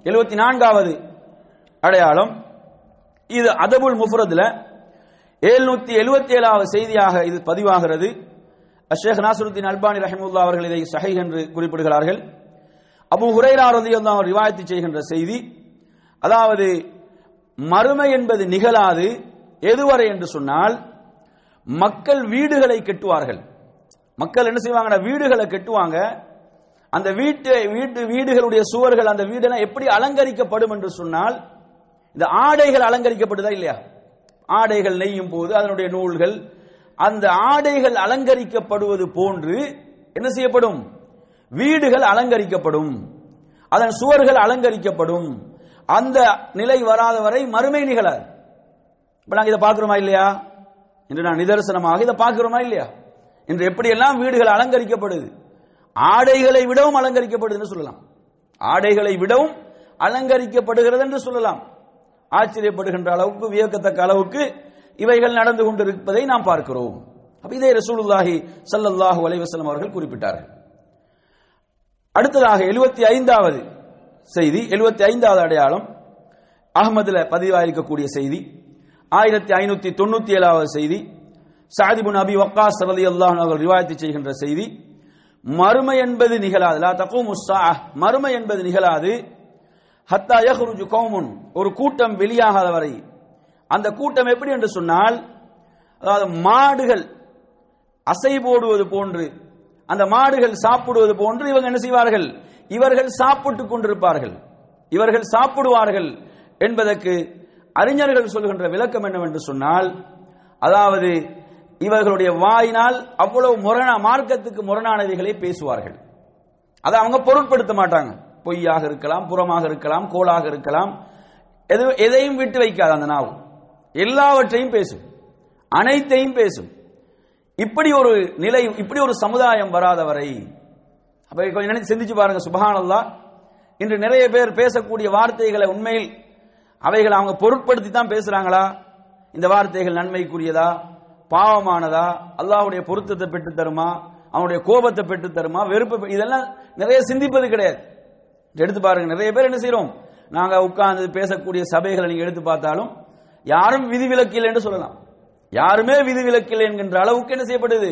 எழுபத்தி நான்காவது அடையாளம். இது அதபுல் முஃபரதுல எழுநூத்தி எழுபத்தி ஏழாவது செய்தியாக இது பதிவாகிறது. அஷேக் நாசருத்தீன் அல்பானி ரஹிமுல்லா அவர்கள் இதை சஹை என்று குறிப்பிடுகிறார்கள். அபு ஹுரைரா ரலியல்லாஹு அவர் ரிவாயத்து செய்கின்ற செய்தி அதாவது மறுமை என்பது நிகழாது எதுவரை என்று சொன்னால் மக்கள் வீடுகளை கட்டுவார்கள். மக்கள் என்ன செய்வாங்கன்னா வீடுகளை கட்டுவாங்க அந்த வீட்டு வீட்டு வீடுகளுடைய சுவர்கள் அந்த வீடெல்லாம் எப்படி அலங்கரிக்கப்படும் என்று சொன்னால் இந்த ஆடைகள் அலங்கரிக்கப்படுதா இல்லையா? ஆடைகள் நெய்யும் போது அதனுடைய நூல்கள் அந்த ஆடைகள் அலங்கரிக்கப்படுவது போன்று என்ன செய்யப்படும்? வீடுகள் அலங்கரிக்கப்படும். அதன் சுவர்கள் அலங்கரிக்கப்படும். அந்த நிலை வராத வரை மறுமை நிகழாது. இப்ப நாங்க இதை பார்க்கிறோமா இல்லையா? என்று நான் நிதர்சனமாக இதை பார்க்கிறோமா இல்லையா? இன்று எப்படியெல்லாம் வீடுகள் அலங்கரிக்கப்படுது? ஆடைகளை விடவும் அலங்கரிக்கப்படுதுன்னு சொல்லலாம். ஆடைகளை விடவும் அலங்கரிக்கப்படுகிறது என்று சொல்லலாம். ஆச்சரியப்படுகின்ற அளவுக்கு வியக்கத்தக்க அளவுக்கு இவைகள் நடந்து கொண்டிருப்பதை நாம் பார்க்கிறோம். அப்ப இதே ரசூலுல்லாஹி ஸல்லல்லாஹு அலைஹி அவர்கள் குறிப்பிட்டார்கள். அடுத்ததாக எழுபத்தி ஐந்தாவது செய்தி எழுபத்தி ஐந்தாவது அடையாளம் அகமதுல பதிவாயிருக்கக்கூடிய செய்தி ஆயிரத்தி ஐநூத்தி தொண்ணூத்தி ஏழாவது செய்தி சாதிபுன் அபி வக்காஸ் ரலி அல்லாஹ் அவர்கள் ரிவாயத்து செய்கின்ற செய்தி மறுமை என்பது நிகழாது. லா தக்கும் மறுமை என்பது நிகழாது. ஹத்தா யஹ்ருஜு கௌமுன். ஒரு கூட்டம் வெளியாகாத வரை. அந்த கூட்டம் எப்படி என்று சொன்னால் அதாவது மாடுகள் அசை போடுவது போன்று அந்த மாடுகள் சாப்பிடுவது போன்று இவங்க என்ன செய்வார்கள்? இவர்கள் சாப்பிட்டுக் கொண்டிருப்பார்கள். இவர்கள் சாப்பிடுவார்கள் என்பதற்கு அறிஞர்கள் சொல்கின்ற விளக்கம் என்னவென்று சொன்னால் அதாவது இவர்களுடைய வாயினால் அவ்வளவு முரணா மார்க்கத்துக்கு முரணானவைகளை பேசுவார்கள். அதை அவங்க பொருட்படுத்த மாட்டாங்க. பொய்யாக இருக்கலாம் புறமாக இருக்கலாம் கோளாக இருக்கலாம். எது எதையும் விட்டு வைக்காது அந்த நாவு. எல்லாவற்றையும் பேசும். அனைத்தையும் பேசும். இப்படி ஒரு நிலை இப்படி ஒரு சமுதாயம் வராத வரை அப்ப கொஞ்சம் நினைச்சு சிந்திச்சு பாருங்க சுபகானல்லா இன்று நிறைய பேர் பேசக்கூடிய வார்த்தைகளை உண்மையில் அவைகளை அவங்க பொருட்படுத்தி தான் பேசுறாங்களா? இந்த வார்த்தைகள் நன்மைக்குரியதா? பாவமானதா? அல்லாஹுடைய பொருத்தத்தை பெற்று தருமா? அவனுடைய கோபத்தை பெற்று தருமா? வெறுப்பு இதெல்லாம் நிறைய சிந்திப்பது கிடையாது. எடுத்து பாருங்க நிறைய பேர் என்ன செய்யறோம் நாங்க உட்கார்ந்து பேசக்கூடிய சபைகளை நீங்க எடுத்து பார்த்தாலும் யாரும் விதிவிலக்கில்லை என்று சொல்லலாம். யாருமே விதிவிலக்கில்லை என்கின்ற அளவுக்கு என்ன செய்யப்படுது?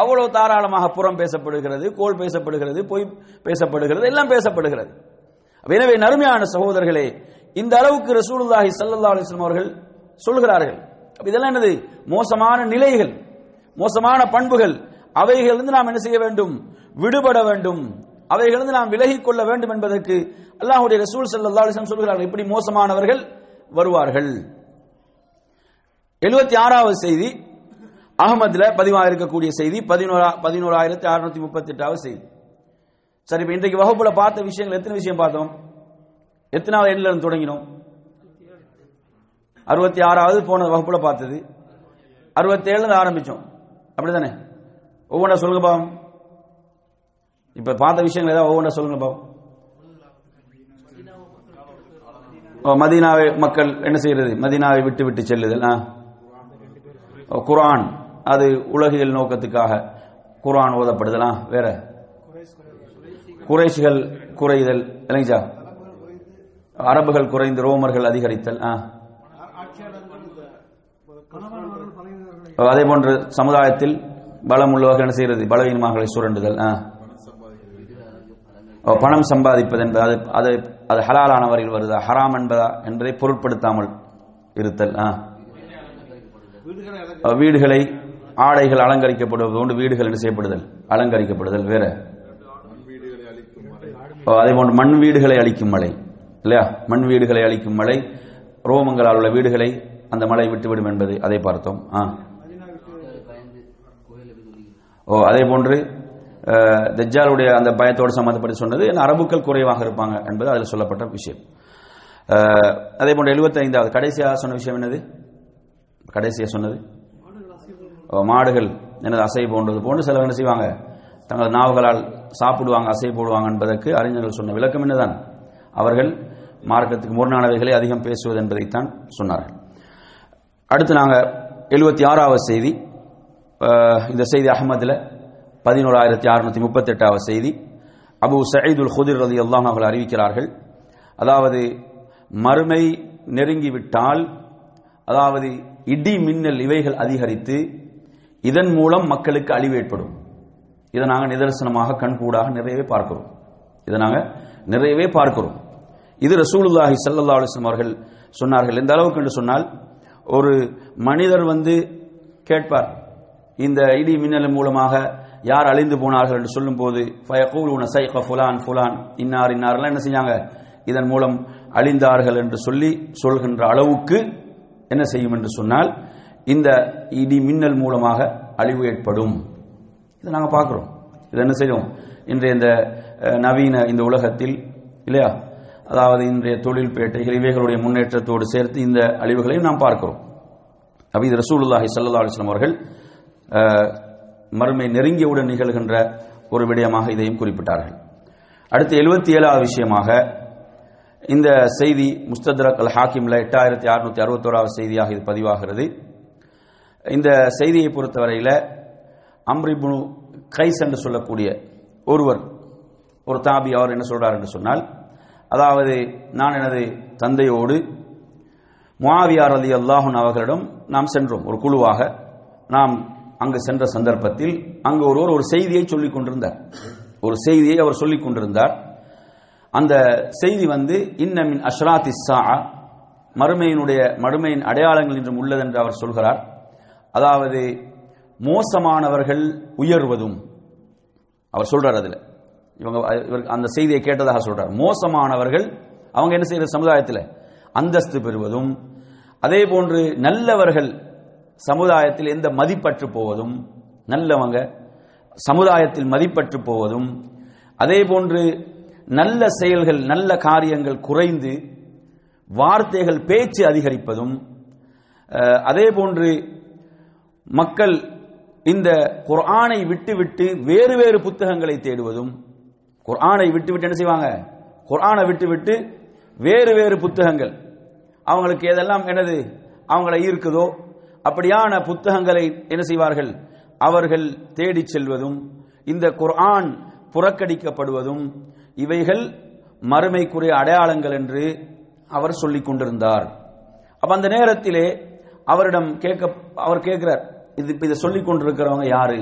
அவ்வளவு தாராளமாக புறம் பேசப்படுகிறது கோல் பேசப்படுகிறது பொய் பேசப்படுகிறது எல்லாம் பேசப்படுகிறது. எனவே நறுமையான சகோதரர்களே இந்த அளவுக்கு ரசூலுல்லாஹி சல்லா அலிஸ்லாம் அவர்கள் சொல்கிறார்கள். இதெல்லாம் என்னது? மோசமான நிலைகள் மோசமான பண்புகள். அவைகளிலிருந்து நாம் என்ன செய்ய வேண்டும்? விடுபட வேண்டும். அவைகளிலிருந்து நாம் விலகிக் கொள்ள வேண்டும் என்பதற்கு அல்லாஹுடைய ரசூல் ஸல்லல்லாஹு அலைஹி சொல்கிறார்கள் இப்படி மோசமானவர்கள் வருவார்கள். எழுபத்தி ஆறாவது செய்தி அகமதுல பதிவாக இருக்கக்கூடிய செய்தி பதினோரா பதினோராயிரத்தி அறுநூத்தி முப்பத்தி எட்டாவது செய்தி. சரி இப்ப இன்றைக்கு வகுப்புல பார்த்த விஷயங்கள் எத்தனை விஷயம் பார்த்தோம்? எத்தனாவது எண்ணில இருந்து தொடங்கினோம்? அறுபத்தி ஆறாவது போன வகுப்புல பார்த்தது. அறுபத்தேழுல ஆரம்பிச்சோம். அப்படிதானே? ஒவ்வொன்றா சொல்லுங்க பாவம். இப்ப பார்த்த விஷயங்கள் ஏதாவது ஒவ்வொன்றா சொல்லுங்க பாவம். ஓ, மதீனாவை மக்கள் என்ன செய்யறது? மதீனாவை விட்டு விட்டு செல்லுதல். குரான் ஓ, அது உலகியல் நோக்கத்துக்காக குர்ஆன் ஓதப்படுதலா. வேற? குறைஷிகள் குறைதல். இல்லைங்களா அரபுகள் குறைந்து ரோமர்கள் அதிகரித்தல். ஆ. ஓ, அதே போன்று சமுதாயத்தில் பலம் உள்ளவர்கள் என்ன செய்யறது பலவீனமாக சுரண்டுதல் ஓ, பணம் சம்பாதிப்பது என்பது அது அது அது ஹலாலான வரையில் வருதா? ஹராம் என்பதா? என்பதை பொருட்படுத்தாமல் இருத்தல் வீடுகளை ஆடைகள் அலங்கரிக்கப்படுவது போன்று வீடுகள் என்ன செய்யப்படுதல்? அலங்கரிக்கப்படுதல் வேற. ஓ, அதே போன்று மண் வீடுகளை அழிக்கும் மழை இல்லையா? மண் வீடுகளை அழிக்கும் மழை ரோமங்களால் உள்ள வீடுகளை அந்த மழை விட்டுவிடும் என்பது அதை பார்த்தோம். ஆ. ஓ அதே போன்று அஹ், அந்த பயத்தோடு சம்பந்தப்பட்டு சொன்னது அரபுக்கள் குறைவாக இருப்பாங்க என்பது அதில் சொல்லப்பட்ட விஷயம். அதே போன்ற 75வது கடைசியாக சொன்ன விஷயம் என்னது? கடைசியாக சொன்னது? மாடுகள் எனது அசை போன்றது போன்று சிலர் என்ன செய்வாங்க? தங்கள் நாவுகளால் சாப்பிடுவாங்க அசை போடுவாங்க என்பதற்கு அறிஞர்கள் சொன்ன விளக்கம் என்னதான்? அவர்கள் மார்க்கத்துக்கு முரணானவைகளை அதிகம் பேசுவது என்பதைத்தான் சொன்னார்கள். அடுத்து நாங்கள் எழுபத்தி ஆறாவது செய்தி இந்த செய்தி அகமதில் பதினோராயிரத்தி அறுநூத்தி முப்பத்தி எட்டாவது செய்தி. அபு சயீதுல் ஹுதிர் ரதி அல்லாஹ் அவர்கள் அறிவிக்கிறார்கள் அதாவது மறுமை நெருங்கிவிட்டால் அதாவது இடி மின்னல் இவைகள் அதிகரித்து இதன் மூலம் மக்களுக்கு அழிவு ஏற்படும். இதை நாங்கள் நிதர்சனமாக கண்கூடாக நிறையவே பார்க்கிறோம். இதை நாங்கள் நிறையவே பார்க்கிறோம். இது ரசூலுல்லாஹி சல்லா அலைஹி அவர்கள் சொன்னார்கள். எந்த அளவுக்கு என்று சொன்னால் ஒரு மனிதர் வந்து கேட்பார் இந்த இடி மின்னல் மூலமாக யார் அழிந்து போனார்கள் என்று சொல்லும்போது ஃபயகூலுன சைக ஃபுலான் ஃபுலான் இன்னார் இன்னார்லாம் என்ன செஞ்சாங்க? இதன் மூலம் அழிந்தார்கள் என்று சொல்லி சொல்கின்ற அளவுக்கு என்ன செய்யும் என்று சொன்னால் இந்த இடி மின்னல் மூலமாக அழிவு ஏற்படும். இதை நாங்கள் பார்க்குறோம். இதை என்ன செய்யும் இன்றைய இந்த நவீன இந்த உலகத்தில் இல்லையா? அதாவது இன்றைய தொழில் பேட்டைகள் இவைகளுடைய முன்னேற்றத்தோடு சேர்த்து இந்த அழிவுகளையும் நாம் பார்க்கிறோம். அப்ப இது ரசூலுல்லாஹி சல்லா அலைஹி அவர்கள் மறுமை நெருங்கியவுடன் நிகழ்கின்ற ஒரு விடயமாக இதையும் குறிப்பிட்டார்கள். அடுத்து எழுபத்தி ஏழாவது விஷயமாக இந்த செய்தி முஸ்தத்ரக் அல் ஹாக்கிம்ல எட்டாயிரத்தி அறுநூத்தி அறுபத்தோராவது செய்தியாக இது பதிவாகிறது. இந்த செய்தியை பொறுத்தவரையில் அம்ரிபுனு கைஸ் என்று சொல்லக்கூடிய ஒருவர் ஒரு தாபி அவர் என்ன சொல்றார் என்று சொன்னால் அதாவது நான் எனது தந்தையோடு முஆவியார் அலி அல்லாஹன் அவர்களிடம் நாம் சென்றோம். ஒரு குழுவாக நாம் அங்கு சென்ற சந்தர்ப்பத்தில் அங்கு ஒருவர் ஒரு செய்தியை சொல்லிக் கொண்டிருந்தார். ஒரு செய்தியை அவர் சொல்லிக் கொண்டிருந்தார். அந்த செய்தி வந்து இன்னமின் அஷ்ராத்தி சா மறுமையினுடைய மறுமையின் அடையாளங்கள் என்றும் உள்ளது என்று அவர் சொல்கிறார். அதாவது மோசமானவர்கள் உயர்வதும் அவர் சொல்றார் அதில் இவங்க இவருக்கு அந்த செய்தியை கேட்டதாக சொல்றார். மோசமானவர்கள் அவங்க என்ன செய்யற சமுதாயத்தில்? அந்தஸ்து பெறுவதும் அதே போன்று நல்லவர்கள் சமுதாயத்தில் எந்த மதிப்பற்று போவதும் நல்லவங்க சமுதாயத்தில் மதிப்பற்று போவதும் அதே போன்று நல்ல செயல்கள் நல்ல காரியங்கள் குறைந்து வார்த்தைகள் பேச்சு அதிகரிப்பதும் அதே போன்று மக்கள் இந்த குர்ஆனை விட்டுவிட்டு வேறு வேறு புத்தகங்களை தேடுவதும் குர்ஆனை விட்டு என்ன செய்வாங்க? குர்ஆனை விட்டுவிட்டு வேறு வேறு புத்தகங்கள். அவங்களுக்கு எதெல்லாம் என்னது? அவங்களை ஈர்க்குதோ? அப்படியான புத்தகங்களை என்ன செய்வார்கள்? அவர்கள் தேடிச் செல்வதும் இந்த குர்ஆன் புறக்கணிக்கப்படுவதும் இவைகள் மறுமைக்குரிய அடையாளங்கள் என்று அவர் சொல்லிக் கொண்டிருந்தார். அப்ப அந்த நேரத்திலே அவரிடம் கேட்க அவர் கேட்கிறார் இது இதை சொல்லிக் கொண்டிருக்கிறவங்க யாரு?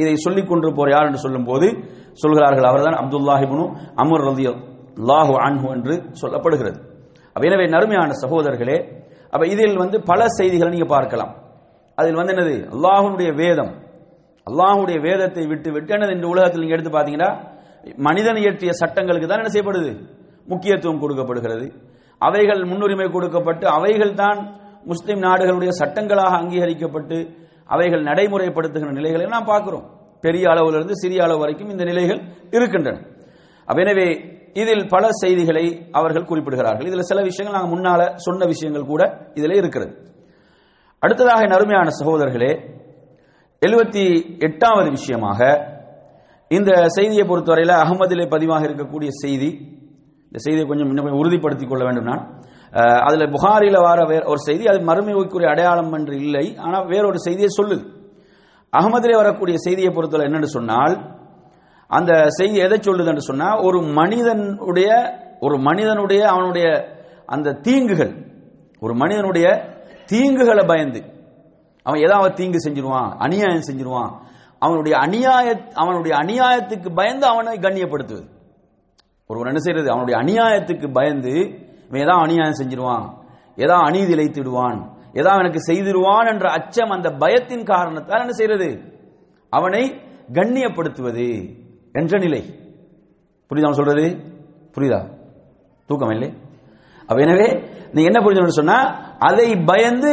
இதை சொல்லிக் கொண்டு போற யார் என்று சொல்லும் போது சொல்கிறார்கள் அவர்தான் அப்துல்லாஹிபுனு அமர் ரதி லாஹு அன்ஹு என்று சொல்லப்படுகிறது. அப்ப எனவே நறுமையான சகோதரர்களே அப்ப இதில் வந்து பல செய்திகளை நீங்க பார்க்கலாம். அதில் வந்து என்னது? அல்லாஹ்வுடைய வேதம். அல்லாஹுடைய வேதத்தை விட்டு விட்டு என்னது இந்த உலகத்தில் நீங்க எடுத்து பார்த்தீங்கன்னா மனிதன் இயற்றிய சட்டங்களுக்கு தான் என்ன செய்யப்படுது? முக்கியத்துவம் கொடுக்கப்படுகிறது. அவைகள் முன்னுரிமை கொடுக்கப்பட்டு அவைகள் தான் முஸ்லிம் நாடுகளுடைய சட்டங்களாக அங்கீகரிக்கப்பட்டு அவைகள் நடைமுறைப்படுத்துகின்ற நிலைகளை நாம் பார்க்கிறோம். பெரிய அளவிலிருந்து சிறிய அளவு வரைக்கும் இந்த நிலைகள் இருக்கின்றன. எனவே இதில் பல செய்திகளை அவர்கள் குறிப்பிடுகிறார்கள். இதில் சில விஷயங்கள் நாங்கள் முன்னால சொன்ன விஷயங்கள் கூட இதில் இருக்கிறது. அடுத்ததாக நறுமையான சகோதரர்களே எழுபத்தி எட்டாவது விஷயமாக இந்த செய்தியை பொறுத்தவரையில் அகமதிலே பதிவாக இருக்கக்கூடிய செய்தி இந்த செய்தியை கொஞ்சம் இன்னும் கொஞ்சம் உறுதிப்படுத்திக் கொள்ள வேண்டும் நான். அதுல புகாரில வர வேற ஒரு செய்தி அது மறுமைக்குரிய அடையாளம் என்று இல்லை. ஆனால் வேறொரு செய்தியை சொல்லுது. அகமதிலே வரக்கூடிய செய்தியை பொறுத்தவரை என்னன்னு சொன்னால் அந்த செய்தி எதை சொல்லுது என்று சொன்னால் ஒரு மனிதனுடைய ஒரு மனிதனுடைய அவனுடைய அந்த தீங்குகள் ஒரு மனிதனுடைய தீங்குகளை பயந்து அவன் ஏதாவது தீங்கு செஞ்சிருவான் அநியாயம் செஞ்சிருவான் அவனுடைய அநியாய அவனுடைய அநியாயத்துக்கு பயந்து அவனை கண்ணியப்படுத்துவது. ஒருவன் என்ன செய்யறது அவனுடைய அநியாயத்துக்கு பயந்து இவன் ஏதாவது அநியாயம் செஞ்சிருவான்? ஏதாவது அநீதி இழைத்திடுவான்? ஏதாவது எனக்கு செய்திருவான் என்ற அச்சம் அந்த பயத்தின் காரணத்தால் என்ன செய்யறது? அவனை கண்ணியப்படுத்துவது என்ற நிலை. புரியுதா அவன் சொல்றது? புரியுதா? தூக்கம் இல்லை? அப்ப எனவே நீ என்ன புரிஞ்சு சொன்னா அதை பயந்து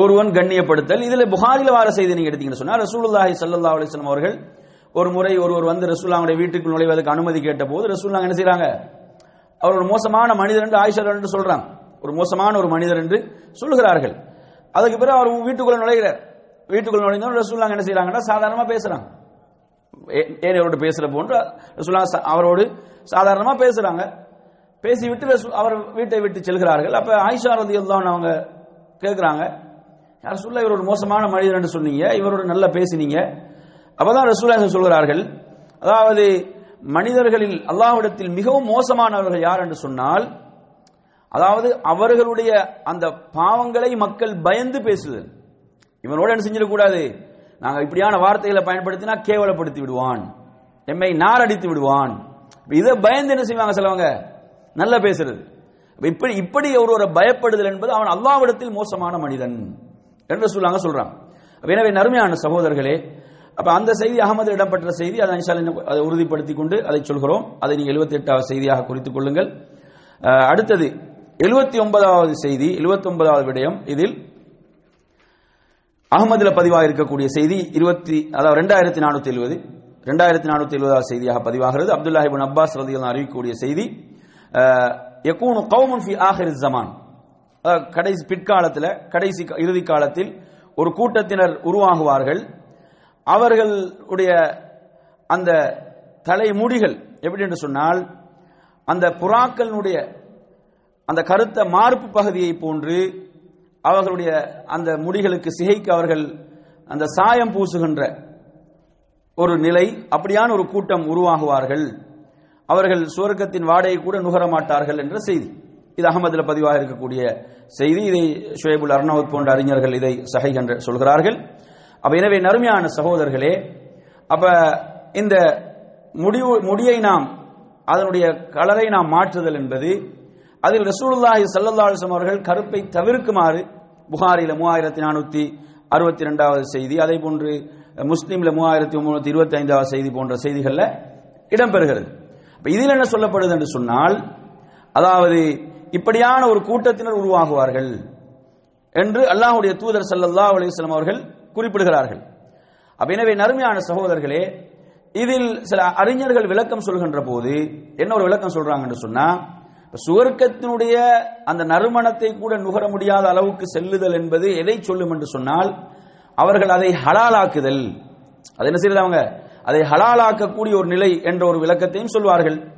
ஒருவன் கண்ணியப்படுத்தல். இதுல புகாரில வார செய்தி நீங்க எடுத்தீங்கன்னு சொன்னா ரசூலுல்லாஹி சல்லா அலிஸ்லாம் அவர்கள் ஒரு முறை ஒருவர் வந்து ரசூல்லாவுடைய வீட்டுக்கு நுழைவதற்கு அனுமதி கேட்ட போது ரசூல்லாங்க என்ன செய்யறாங்க அவர் ஒரு மோசமான மனிதர் என்று ஆயிஷா என்று சொல்றாங்க ஒரு மோசமான ஒரு மனிதர் என்று சொல்லுகிறார்கள். அதுக்கு பிறகு அவர் வீட்டுக்குள்ள நுழைகிறார். வீட்டுக்குள்ள நுழைந்தோம் ரசூல்லாங்க என்ன செய்யறாங்கன்னா சாதாரணமா பேசுறாங்க. ஏ- பேசுற போன்று ரசூல்லா அவரோடு சாதாரணமா பேசுறாங்க. பேசிவிட்டு ரசூ- அவர் வீட்டை விட்டு செல்கிறார்கள். அப்ப ஆயிஷா ரதியல்லாஹு அவங்க கேட்கிறாங்க யார் சொல்ல இவர் ஒரு மோசமான மனிதர் என்று சொன்னீங்க. இவரோட நல்லா பேசினீங்க. அப்பதான் ரசூல்லா சொல்கிறார்கள் அதாவது மனிதர்களில் அல்லாஹ்விடத்தில் மிகவும் மோசமானவர்கள் யார் என்று சொன்னால் அதாவது அவர்களுடைய அந்த பாவங்களை மக்கள் பயந்து பேசுதல். இவனோட என்ன செஞ்சிடக்கூடாது? நாங்க இப்படியான வார்த்தைகளை பயன்படுத்தினா கேவலப்படுத்தி விடுவான். எம்மை நாரடித்து விடுவான். இதை பயந்து என்ன செய்வாங்க சிலவங்க? நல்லா பேசுறது. இப்படி இப்படி ஒருவரை பயப்படுதல் என்பது அவன் அல்லாவிடத்தில் மோசமான மனிதன் என்று சொல்லாங்க சொல்றான். எனவே நறுமையான சகோதரர்களே அப்ப அந்த செய்தி அகமது இடம்பெற்ற செய்தி அதை இன்ஷா அதை உறுதிப்படுத்திக் கொண்டு அதை சொல்கிறோம். அதை நீங்கள் எழுபத்தி எட்டாவது செய்தியாக குறித்துக் கொள்ளுங்கள். அடுத்தது எழுபத்தி ஒன்பதாவது செய்தி எழுபத்தி ஒன்பதாவது விடயம். இதில் அகமதுல பதிவாக இருக்கக்கூடிய செய்தி இருபத்தி அதாவது ரெண்டாயிரத்தி நானூத்தி எழுபது ரெண்டாயிரத்தி நானூத்தி எழுபதாவது செய்தியாக பதிவாகிறது. அப்துல்லாஹி இப்னு அப்பாஸ் ரதிகள் அறிவிக்கக்கூடிய செய்தி அஹ், யகூனு ஃபி ஆஹிர் ஜமான். கடைசி பிற்காலத்தில் கடைசி இறுதி காலத்தில் ஒரு கூட்டத்தினர் உருவாகுவார்கள். அவர்களுடைய அந்த தலைமுடிகள் எப்படி என்று சொன்னால் அந்த புறாக்களினுடைய அந்த கருத்த மார்பு பகுதியை போன்று அவர்களுடைய அந்த முடிகளுக்கு சிகைக்கு அவர்கள் அந்த சாயம் பூசுகின்ற ஒரு நிலை அப்படியான ஒரு கூட்டம் உருவாகுவார்கள். அவர்கள் சுவர்க்கத்தின் வாடகை கூட நுகர மாட்டார்கள் என்ற செய்தி. இது அகமதுல பதிவாக இருக்கக்கூடிய செய்தி. இதை ஷுவேபுல் அர்னவுத் போன்ற அறிஞர்கள் இதை சஹை என்று சொல்கிறார்கள். அப்ப எனவே நறுமையான சகோதரர்களே அப்ப இந்த முடிவு முடியை நாம் அதனுடைய கலரை நாம் மாற்றுதல் என்பது அதில் ரசூலுல்லாஹி ஸல்லல்லாஹு அவர்கள் கருப்பை தவிர்க்குமாறு புகாரில மூவாயிரத்தி நானூத்தி அறுபத்தி ரெண்டாவது செய்தி அதே போன்று முஸ்லீம்ல மூவாயிரத்தி முன்னூத்தி இருபத்தி ஐந்தாவது செய்தி போன்ற செய்திகள்ல இடம்பெறுகிறது. இதில் என்ன சொல்லப்படுது என்று சொன்னால் அதாவது இப்படியான ஒரு கூட்டத்தினர் உருவாகுவார்கள் என்று அல்லாஹ்வுடைய தூதர் சல்லல்லா அலிஸ்லாம் அவர்கள் குறிப்பிடுகிறார்கள். எனவே நறுமையான சகோதரர்களே இதில் சில அறிஞர்கள் விளக்கம் சொல்கின்ற போது என்ன ஒரு விளக்கம் சொல்றாங்க என்று சொன்னா சுவர்க்கத்தினுடைய அந்த நறுமணத்தை கூட நுகர முடியாத அளவுக்கு செல்லுதல் என்பது எதை சொல்லும் என்று சொன்னால் அவர்கள் அதை ஹலாலாக்குதல். அது என்ன செய்யறது அவங்க? அதை ஹலாலாக்கக்கூடிய ஒரு நிலை என்ற ஒரு விளக்கத்தையும் சொல்வார்கள்.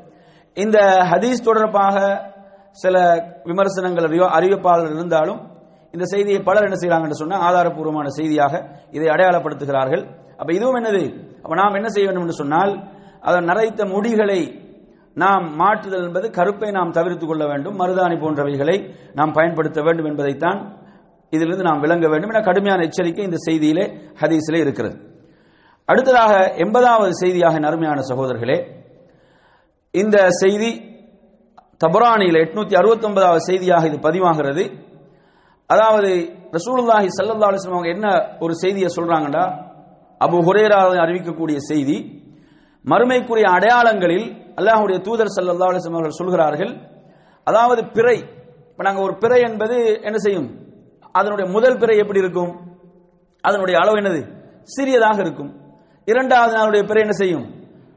இந்த ஹதீஸ் தொடர்பாக சில விமர்சனங்கள் அறிவ- அறிவிப்பாளர் இருந்தாலும் இந்த செய்தியை பலர் என்ன செய்யறாங்கன்னு சொன்னால் ஆதாரப்பூர்வமான செய்தியாக இதை அடையாளப்படுத்துகிறார்கள். அப்ப இதுவும் என்னது? அப்ப நாம் என்ன செய்ய வேண்டும் என்று சொன்னால் அதன் நரைத்த முடிகளை நாம் மாற்றுதல் என்பது கருப்பை நாம் தவிர்த்துக் கொள்ள வேண்டும் மருதாணி போன்றவைகளை நாம் பயன்படுத்த வேண்டும் என்பதைத்தான் இதிலிருந்து நாம் விளங்க வேண்டும் என கடுமையான எச்சரிக்கை இந்த செய்தியிலே ஹதீஸிலே இருக்கிறது. அடுத்ததாக எண்பதாவது செய்தியாக நறுமையான சகோதரர்களே இந்த செய்தி தபரானியில் எட்நூத்தி அறுபத்தி ஒன்பதாவது செய்தியாக இது பதிவாகிறது. அதாவது ரசூலுல்லாஹி சல்லல்லா அலைஹி அவங்க என்ன ஒரு செய்தியை சொல்றாங்கடா? அபு ஹுரேரா அறிவிக்கக்கூடிய செய்தி மறுமைக்குரிய அடையாளங்களில் அல்லாஹுடைய தூதர் சல்லல்லா அலைஹி அவர்கள் சொல்கிறார்கள் அதாவது பிறை இப்ப நாங்க ஒரு பிறை என்பது என்ன செய்யும்? அதனுடைய முதல் பிறை எப்படி இருக்கும்? அதனுடைய அளவு என்னது? சிறியதாக இருக்கும். இரண்டாவது நாளுடைய பிறை என்ன செய்யும்?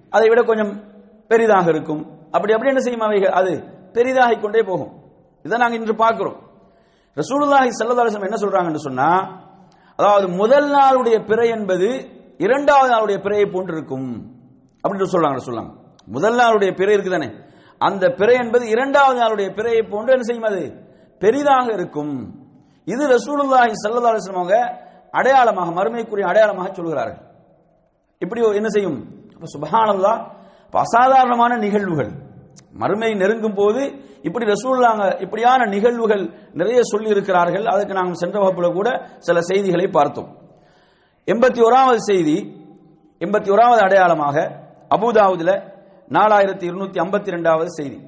அதை விட கொஞ்சம் பெரிதாக இருக்கும். அப்படி அப்படி என்ன செய்யும் அவைகள்? அது பெரிதாகிக் கொண்டே போகும். இதை நாங்கள் இன்று பார்க்கிறோம். ரசூலுல்லாஹி ஸல்லல்லாஹு அலைஹி என்ன சொல்றாங்கன்னு சொன்னா அதாவது முதல் நாளுடைய பிறை என்பது இரண்டாவது நாளுடைய பிறையை போன்று இருக்கும் அப்படின்னு சொல்றாங்க சொல்லாங்க முதல் நாளுடைய பிறை இருக்குதானே? அந்த பிறை என்பது இரண்டாவது நாளுடைய பிறையை போன்று என்ன செய்யும் அது? பெரிதாக இருக்கும். இது ரசூலுல்லாஹி ஸல்லல்லாஹு அலைஹி வஸல்லம் அவங்க அடையாளமாக மறுமைக்குரிய அடையாளமாக சொல்கிறார்கள். இப்படி என்ன செய்யும்? அப்ப சுபஹானல்லாஹ் அசாதாரணமான நிகழ்வுகள். மறுமை நெருங்கும் போது இப்படி ரசூல்லாங்க இப்படியான நிகழ்வுகள் நிறைய சொல்லி இருக்கிறார்கள் அதுக்கு நாங்கள் சென்ற வகுப்புல கூட சில செய்திகளை பார்த்தோம். எண்பத்தி ஓராவது செய்தி எண்பத்தி ஓராவது அடையாளமாக அபுதாவுதுல நாலாயிரத்தி இருநூத்தி ஐம்பத்தி ரெண்டாவது செய்தி.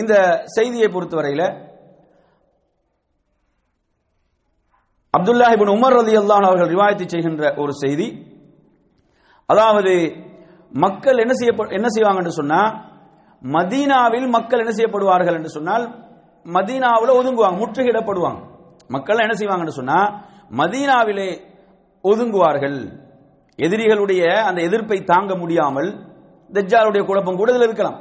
இந்த செய்தியை பொறுத்தவரையில் அப்துல்லாஹ் உமர் ரதி அல்லான் அவர்கள் ரிவாயத்து செய்கின்ற ஒரு செய்தி. அதாவது மக்கள் என்ன செய்ய என்ன செய்வாங்கன்னு சொன்னா மதீனாவில் மக்கள் என்ன செய்யப்படுவார்கள் என்று சொன்னால் மதீனாவில் ஒதுங்குவாங்க முற்றுகையிடப்படுவாங்க. மக்கள் என்ன செய்வாங்கன்னு சொன்னா மதீனாவிலே ஒதுங்குவார்கள். எதிரிகளுடைய அந்த எதிர்ப்பை தாங்க முடியாமல் தஜ்ஜாலுடைய குழப்பம் கூட இதில் இருக்கலாம்.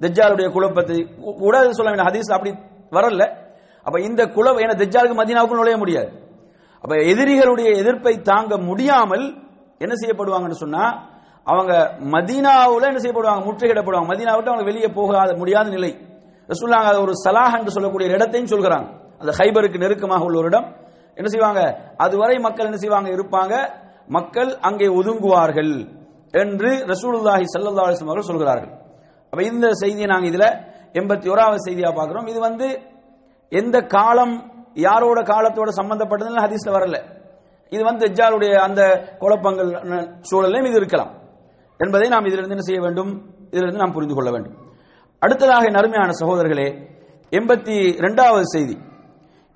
தஜ்ஜாலுடைய குழப்பத்தை கூட சொல்ல வேண்டிய ஹதீஸ் அப்படி வரல. அப்ப இந்த குழப்பம் ஏன்னா தஜ்ஜாலுக்கு மதீனாவுக்கு நுழைய முடியாது. அப்ப எதிரிகளுடைய எதிர்ப்பை தாங்க முடியாமல் என்ன செய்யப்படுவாங்கன்னு சொன்னா அவங்க மதீனாவுல என்ன செய்யப்படுவாங்க? முற்றுகையிடப்படுவாங்க. மதீனா விட்டு அவங்க வெளியே போகாத முடியாத நிலை. சொல்லாங்க அது ஒரு சலாஹ் என்று சொல்லக்கூடிய இடத்தையும் சொல்கிறாங்க. அந்த ஹைபருக்கு நெருக்கமாக உள்ள ஒரு இடம். என்ன செய்வாங்க? அதுவரை மக்கள் என்ன செய்வாங்க? இருப்பாங்க. மக்கள் அங்கே ஒதுங்குவார்கள் என்று ரசூலுல்லாஹி ஸல்லல்லாஹு அலைஹி வஸல்லம் அவர்கள் சொல்கிறார்கள். அப்ப இந்த செய்தியை நாங்க இதுல எண்பத்தி ஓராவது செய்தியா பார்க்குறோம். இது வந்து எந்த காலம் யாரோட காலத்தோட சம்பந்தப்பட்டதுன்னு ஹதீஸ்ல வரல. இது வந்து தஜ்ஜாலுடைய அந்த குழப்பங்கள் சூழலையும் இது இருக்கலாம். என்பதை நாம் இதிலிருந்து என்ன செய்ய வேண்டும்? இதிலிருந்து நாம் புரிந்து கொள்ள வேண்டும். அடுத்ததாக நறுமையான சகோதரர்களே எண்பத்தி ரெண்டாவது செய்தி.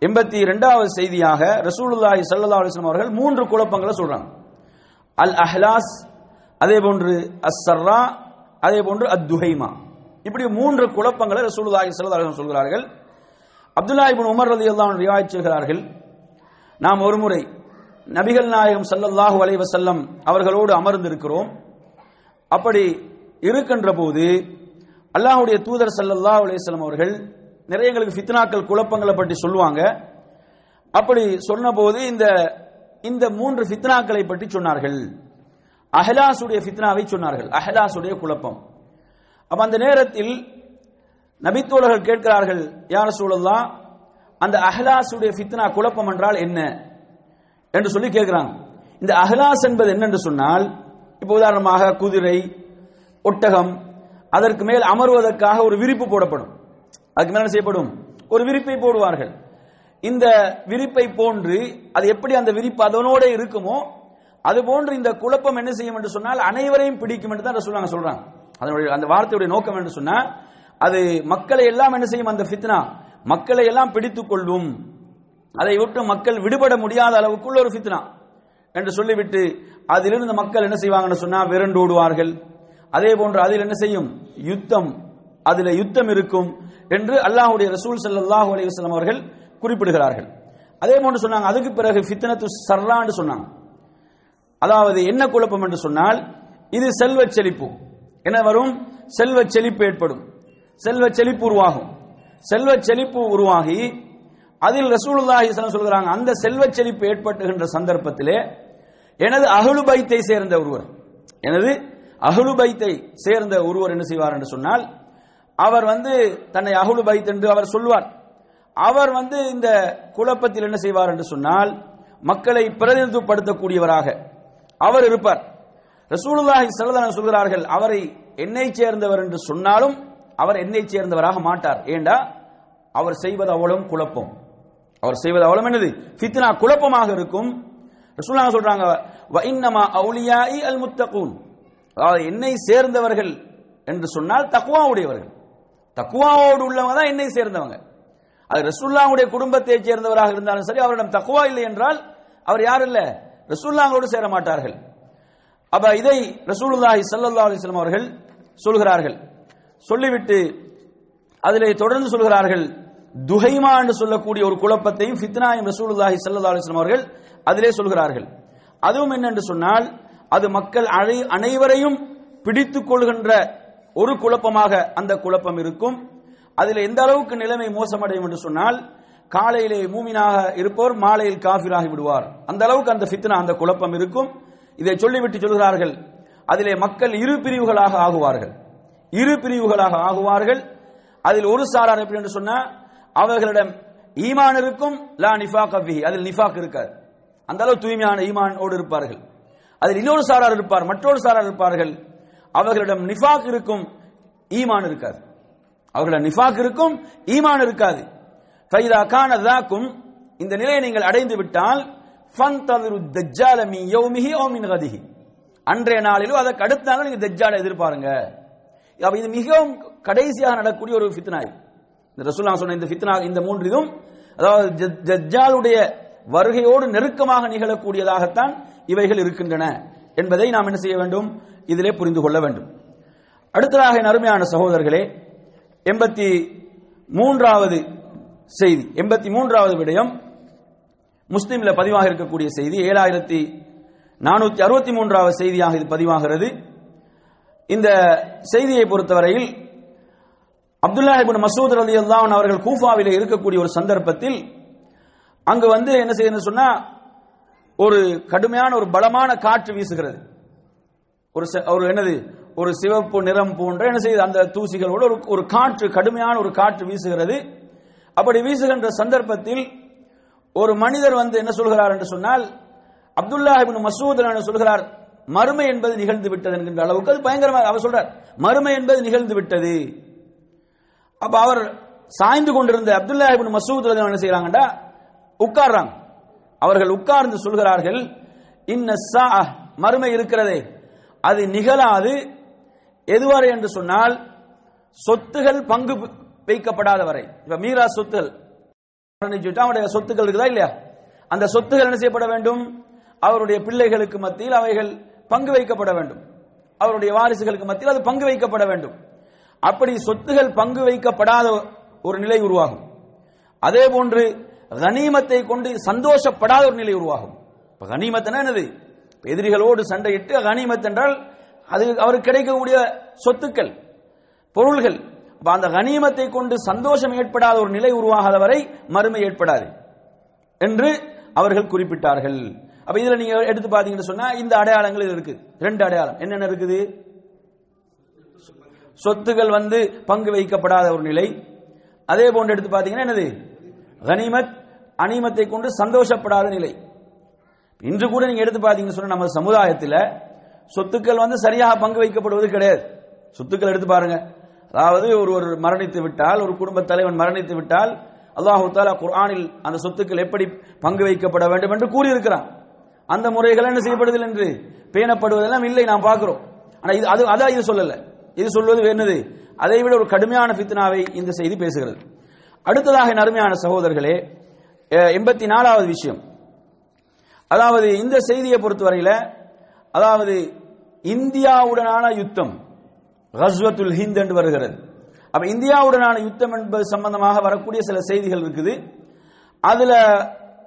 எண்பத்தி ரெண்டாவது செய்தியாக ரசூலுல்லாஹி சல்லா அலிஸ்லாம் அவர்கள் மூன்று குழப்பங்களை சொல்றாங்க. அல் அஹ்லாஸ் அதே போன்று அஸ்ஸர்ரா அதே போன்று அத் துஹைமா இப்படி மூன்று குழப்பங்களை ரசூலுல்லாஹி சல்லா அலிஸ்லாம் சொல்கிறார்கள். அப்துல்லா இபின் உமர் ரதி அன்ஹு ரிவாயத் செய்கிறார்கள். நாம் ஒருமுறை நபிகள் நாயகம் சல்லல்லாஹு அலைவசல்லம் அவர்களோடு அமர்ந்திருக்கிறோம். அப்படி இருக்கின்ற போது அல்லாஹுடைய தூதர் ஸல்லல்லாஹு அலைஹி அவர்கள் நிறைய எங்களுக்கு ஃபித்னாக்கள் குழப்பங்களை பற்றி சொல்லுவாங்க. அப்படி சொன்னபோது இந்த இந்த மூன்று ஃபித்னாக்களை பற்றி சொன்னார்கள். அஹலாசுடைய ஃபித்னாவை சொன்னார்கள். அஹலாசுடைய குழப்பம். அப்ப அந்த நேரத்தில் நபித்தோழர்கள் கேட்கிறார்கள் யார் சூழல்லாம் அந்த அஹ்லாஸுடைய ஃபித்னா குழப்பம் என்றால் என்ன? என்று சொல்லி கேட்கிறாங்க. இந்த அஹ்லாஸ் என்பது என்னென்று சொன்னால் இப்போ உதாரணமாக குதிரை ஒட்டகம் அதற்கு மேல் அமர்வதற்காக ஒரு விரிப்பு போடப்படும். அதுக்கு மேல செய்யப்படும்? ஒரு விரிப்பை போடுவார்கள். இந்த விரிப்பை போன்று அது எப்படி அந்த விரிப்பு அதனோட இருக்குமோ அது போன்று இந்த குழப்பம் என்ன செய்யும் என்று சொன்னால் அனைவரையும் பிடிக்கும் என்று தான் ரசூலுல்லாஹ் சொல்றாங்க. அதனுடைய அந்த வார்த்தையுடைய நோக்கம் என்று சொன்னால் அது மக்களை எல்லாம் என்ன செய்யும் அந்த ஃபித்னா மக்களை எல்லாம் பிடித்துக் கொள்ளும். அதை விட்டு மக்கள் விடுபட முடியாத அளவுக்குள்ள ஒரு ஃபித்னா என்று சொல்லிவிட்டு அதிலிருந்து மக்கள் என்ன செய்வாங்கன்னு சொன்னா விரண்டோடுவார்கள் அதே போன்று அதில் என்ன செய்யும்? யுத்தம். அதில் யுத்தம் இருக்கும் என்று அல்லாஹ்வுடைய ரசூல் ஸல்லல்லாஹு அலைஹி அவர்கள் குறிப்பிடுகிறார்கள். அதே போன்று சொன்னாங்க. அதுக்கு பிறகு ஃபித்னத்து சர்லான்னு சொன்னாங்க. அதாவது என்ன குழப்பம் என்று சொன்னால் இது செல்வச் செழிப்பு. என்ன வரும்? செல்வச் செழிப்பு ஏற்படும். செல்வச் செழிப்பு உருவாகும். செல்வச் செழிப்பு உருவாகி அதில் ரசூலுல்லாஹி சொல்கிறாங்க அந்த செல்வ செழிப்பு ஏற்பட்டுகின்ற சந்தர்ப்பத்திலே எனது அஹ்லு பைத்தை சேர்ந்த ஒருவர். எனது அஹ்லு பைத்தை சேர்ந்த ஒருவர் என்ன செய்வார் என்று சொன்னால் அவர் வந்து தன்னை அஹ்லு பைத் என்று அவர் சொல்வார். அவர் வந்து இந்த குழப்பத்தில் என்ன செய்வார் என்று சொன்னால் மக்களை பிரதிநிதித்துவப்படுத்தக்கூடியவராக அவர் இருப்பார். ரசூலுல்லாஹி சல்லல்லாஹு சொல்கிறார்கள் அவரை என்னை சேர்ந்தவர் என்று சொன்னாலும் அவர் என்னை சேர்ந்தவராக மாட்டார். ஏண்டா? அவர் செய்வது அவ்வளவும் குழப்பம். அவர் செய்வது அவ்வளவு என்னது? ஃபித்னா குழப்பமாக இருக்கும். ரசூலுல்லாஹ் சொல்றாங்க வ இன்னமா அவுலியாஇ அல் முத்தகூன் அதாவது என்னை சேர்ந்தவர்கள் என்று சொன்னால் தக்குவா உடையவர்கள் தக்குவாவோடு உள்ளவங்க தான் என்னை சேர்ந்தவங்க. அது ரசூல்லாவுடைய குடும்பத்தை சேர்ந்தவராக இருந்தாலும் சரி அவரிடம் தக்குவா இல்லை என்றால் அவர் யார் இல்ல? ரசூல்லாங்களோடு சேர மாட்டார்கள். அப்ப இதை ரசூலுல்லாஹி ஸல்லல்லாஹு அலைஹி வஸல்லம் அவர்கள் சொல்கிறார்கள். சொல்லிவிட்டு அதிலே தொடர்ந்து சொல்கிறார்கள் துஹைமா என்று சொல்லக்கூடிய ஒரு குழப்பத்தையும் ஃபித்னாயும் ரசூலுல்லாஹி ஸல்லல்லாஹு அலைஹி அவர்கள் அதிலே சொல்கிறார்கள். அதுவும் என்னென்று சொன்னால் அது மக்கள் அனை- அனைவரையும் பிடித்துக் கொள்கின்ற ஒரு குழப்பமாக அந்த குழப்பம் இருக்கும். அதில் எந்த அளவுக்கு நிலைமை மோசமடையும் என்று சொன்னால் காலையிலே மூமினாக இருப்பவர் மாலையில் காஃபிராகி விடுவார். அந்த அளவுக்கு அந்த ஃபித்னா அந்த குழப்பம் இருக்கும். இதை சொல்லிவிட்டு சொல்கிறார்கள் அதிலே மக்கள் இரு பிரிவுகளாக ஆகுவார்கள். இரு பிரிவுகளாக ஆகுவார்கள். அதில் ஒரு சாரார் எப்படி என்று சொன்னால் அவர்களிடம் ஈமான் இருக்கும் லா நிஃபாக் அஃபிஹி அதில் நிஃபாக் இருக்காது. அந்த அளவு தூய்மையான ஈமானோடு இருப்பார்கள். அதில் இன்னொரு சாரார் இருப்பார் மற்றொரு சாரார் இருப்பார்கள். அவர்களிடம் நிஃபாக் இருக்கும் ஈமான் இருக்காது. அவர்களிடம் நிஃபாக் இருக்கும் ஈமான் இருக்காது. ஃபைதா கான தாக்கும் இந்த நிலையை நீங்கள் அடைந்து விட்டால் ஃபந்ததிரு தஜ்ஜால மின் யௌமிஹி ஓ மின் கதிஹி. அன்றைய நாளிலோ அதற்கு அடுத்த நாள் நீங்க தஜ்ஜால எதிர்பாருங்க. அப்ப இது மிகவும் கடைசியாக நடக்கக்கூடிய ஒரு ஃபித்னா இது. இந்த ரசூலுல்லாஹ் சொன்ன இந்த ஃபித்னா இந்த மூன்று இதுவும் அதாவது ஜஜ்ஜாலுடைய வருகையோடு நெருக்கமாக நிகழக்கூடியதாகத்தான் இவைகள் இருக்கின்றன என்பதை நாம் என்ன செய்ய வேண்டும்? இதிலே புரிந்து கொள்ள வேண்டும். அடுத்ததாக என் அருமையான சகோதரர்களே எண்பத்தி மூன்றாவது செய்தி எண்பத்தி மூன்றாவது விடயம் முஸ்லீமில் பதிவாக இருக்கக்கூடிய செய்தி ஏழாயிரத்தி நானூத்தி அறுபத்தி மூன்றாவது செய்தியாக இது பதிவாகிறது. இந்த செய்தியை பொறுத்தவரையில் அப்துல்லா இபின் மசூத் அலி அல்லாஹ் அவர்கள் கூஃபாவில் இருக்கக்கூடிய ஒரு சந்தர்ப்பத்தில் அங்கு வந்து என்ன செய்யணும் சொன்னா ஒரு கடுமையான ஒரு பலமான காற்று வீசுகிறது. ஒரு ஒரு என்னது ஒரு சிவப்பு நிறம் போன்ற என்ன செய்யுது அந்த தூசிகளோடு ஒரு ஒரு காற்று கடுமையான ஒரு காற்று வீசுகிறது. அப்படி வீசுகின்ற சந்தர்ப்பத்தில் ஒரு மனிதர் வந்து என்ன சொல்கிறார் என்று சொன்னால் அப்துல்லா இப்னு மசூத் சொல்கிறார் மறுமை என்பது நிகழ்ந்து விட்டது என்கின்ற அளவுக்கு அது பயங்கரமாக அவர் சொல்றார் மறுமை என்பது நிகழ்ந்து விட்டது. அப்ப அவர் சாய்ந்து கொண்டிருந்த அப்துல்லா இபின் மசூத் என்ன செய்யறாங்கடா உட்கார்றாங்க. அவர்கள் உட்கார்ந்து சொல்கிறார்கள் இன்ன ஸா மறுமை இருக்கிறதே. அது நிகழாது. எதுவரை? என்று சொன்னால் சொத்துகள் பங்கு வைக்கப்படாத வரை இப்ப மீரா சொத்துகள். அவருடைய சொத்துக்கள் இருக்குதா இல்லையா? அந்த சொத்துகள் என்ன செய்யப்பட வேண்டும்? அவருடைய பிள்ளைகளுக்கு மத்தியில் அவைகள் பங்கு வைக்கப்பட வேண்டும். அவருடைய வாரிசுகளுக்கு மத்தியில் அது பங்கு வைக்கப்பட வேண்டும். அப்படி சொத்துகள் பங்கு வைக்கப்படாத ஒரு நிலை உருவாகும். அதே போன்று கனிமத்தை கொண்டு சந்தோஷப்படாத ஒரு நிலை உருவாகும். இப்ப கனிமத்னா என்னது? எதிரிகளோடு சண்டையிட்டு கனிமத் என்றால் அது அவருக்கு கிடைக்கக்கூடிய சொத்துக்கள் பொருள்கள். அந்த கனிமத்தை கொண்டு சந்தோஷம் ஏற்படாத ஒரு நிலை உருவாகாத வரை மறுமை ஏற்படாது என்று அவர்கள் குறிப்பிட்டார்கள். அப்ப இதுல நீங்க எடுத்து பாத்தீங்கன்னு சொன்னா இந்த அடையாளங்கள் இருக்குது இருக்கு. ரெண்டு அடையாளம். என்னென்ன இருக்குது? சொத்துகள் வந்து பங்கு வைக்கப்படாத ஒரு நிலை. அதே போன்று எடுத்து பாத்தீங்கன்னா என்னது? கனிமத் அனிமத்தை கொண்டு சந்தோஷப்படாத நிலை. இன்று கூட நீங்க எடுத்து பாத்தீங்கன்னு சொன்னா நம்ம சமுதாயத்தில் சொத்துக்கள் வந்து சரியாக பங்கு வைக்கப்படுவது கிடையாது. சொத்துக்கள் எடுத்து பாருங்க. அதாவது ஒருவர் மரணித்து விட்டால் ஒரு குடும்ப தலைவன் மரணித்து விட்டால் அல்லாஹு தாலா குர்ஆனில் அந்த சொத்துக்கள் எப்படி பங்கு வைக்கப்பட வேண்டும் என்று கூறியிருக்கிறான். அந்த முறைகள் என்ன செய்யப்படுதில்லை என்று பேணப்படுவதெல்லாம் இல்லை நாம் பார்க்கிறோம். ஆனால் இது அது அதான் இது சொல்லலை. இது சொல்வது என்னது? அதை விட ஒரு கடுமையான ஃபித்னாவை இந்த செய்தி பேசுகிறது. அடுத்ததாக நருமையான சகோதரர்களே எண்பத்தி நாலாவது விஷயம். அதாவது இந்த செய்தியை பொறுத்தவரையில் அதாவது இந்தியாவுடனான யுத்தம் ஹஸ்வத்துல் ஹிந்த் என்று வருகிறது. அப்ப இந்தியாவுடனான யுத்தம் என்பது சம்பந்தமாக வரக்கூடிய சில செய்திகள் இருக்குது. அதுல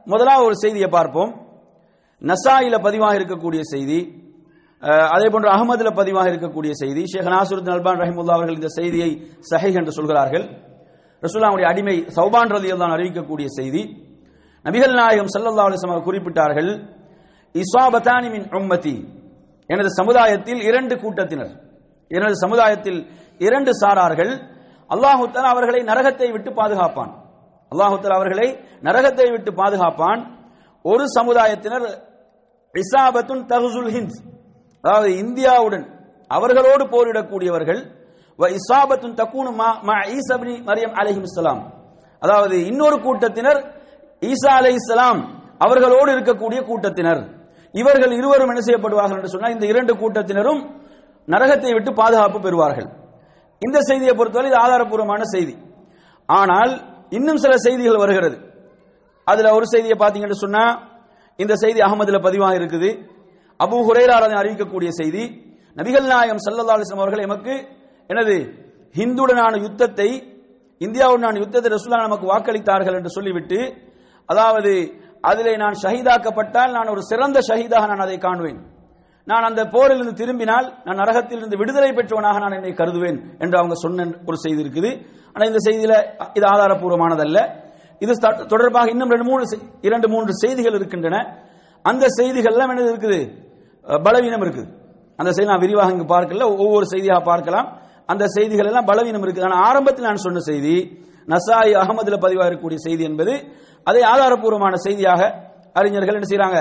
முதலாவது ஒரு செய்தியை பார்ப்போம். நசாயில பதிவாக இருக்கக்கூடிய செய்தி. அதே போன்று அகமதுல பதிவாக இருக்கக்கூடிய செய்தி ஷேக் நாசுருத் அல்பான் ரஹிமுல்லா அவர்கள் இந்த செய்தியை சஹை என்று சொல்கிறார்கள். ரசூல்லாவுடைய அடிமை சௌபான் ரலி தான் அறிவிக்கக்கூடிய செய்தி நபிகள் நாயகம் சல்லல்லா அலைஹி குறிப்பிட்டார்கள் இஸ்வாபத்தானி மின் உம்மதி எனது சமுதாயத்தில் இரண்டு கூட்டத்தினர் எனது சமுதாயத்தில் இரண்டு சாரார்கள் அல்லாஹுத்தல் அவர்களை நரகத்தை விட்டு பாதுகாப்பான். அல்லாஹுத்தல் அவர்களை நரகத்தை விட்டு பாதுகாப்பான். ஒரு சமுதாயத்தினர் இசாபத்துன் தகுசுல் ஹிந்த் அதாவது இந்தியாவுடன் அவர்களோடு போரிடக்கூடியவர்கள் வ தக்கூனு மா மா மரியம் அலைஹிஸ்ஸலாம் அதாவது இன்னொரு கூட்டத்தினர் ஈசா அலைஹிஸ்ஸலாம் அவர்களோடு இருக்கக்கூடிய கூட்டத்தினர். இவர்கள் இருவரும் என்ன செய்யப்படுவார்கள் என்று சொன்னால் இந்த இரண்டு கூட்டத்தினரும் நரகத்தை விட்டு பாதுகாப்பு பெறுவார்கள். இந்த செய்தியை பொறுத்தவரை இது ஆதாரபூர்வமான செய்தி. ஆனால் இன்னும் சில செய்திகள் வருகிறது. அதுல ஒரு செய்தியை பார்த்தீங்கன்னு சொன்னா இந்த செய்தி அகமதுல பதிவாக இருக்குது அபு ஹுரைரா அறிவிக்கக்கூடிய செய்தி நபிகள் நாயகம் ஸல்லல்லாஹு அலைஹி அவர்கள் எமக்கு எனது ஹிந்துடனான யுத்தத்தை இந்தியாவுடனான யுத்தத்தை ரசூலுல்லாஹ் நமக்கு வாக்களித்தார்கள் என்று சொல்லிவிட்டு அதாவது அதிலே நான் ஷஹீதாக்கப்பட்டால் நான் ஒரு சிறந்த ஷஹீதாக நான் அதை காணுவேன் நான் அந்த போரிலிருந்து திரும்பினால் நான் நரகத்திலிருந்து விடுதலை பெற்றவனாக நான் என்னை கருதுவேன் என்று அவங்க சொன்ன ஒரு செய்தி இருக்குது. ஆனால் இந்த செய்தியில இது ஆதாரப்பூர்வமானதல்ல இது தொடர்பாக இன்னும் ரெண்டு மூணு இரண்டு மூன்று செய்திகள் இருக்கின்றன. அந்த செய்திகள் எல்லாம் என்னது இருக்குது? பலவீனம் இருக்குது அந்த செய்தி நான் விரிவாக இங்கு பார்க்கல. ஒவ்வொரு செய்தியாக பார்க்கலாம். அந்த செய்திகள் எல்லாம் பலவீனம் இருக்குது ஆனால் ஆரம்பத்தில் நான் சொன்ன செய்தி நசாய் அகமதுல பதிவாக இருக்கக்கூடிய செய்தி என்பது அதை ஆதாரப்பூர்வமான செய்தியாக அறிஞர்கள் என்ன செய்யறாங்க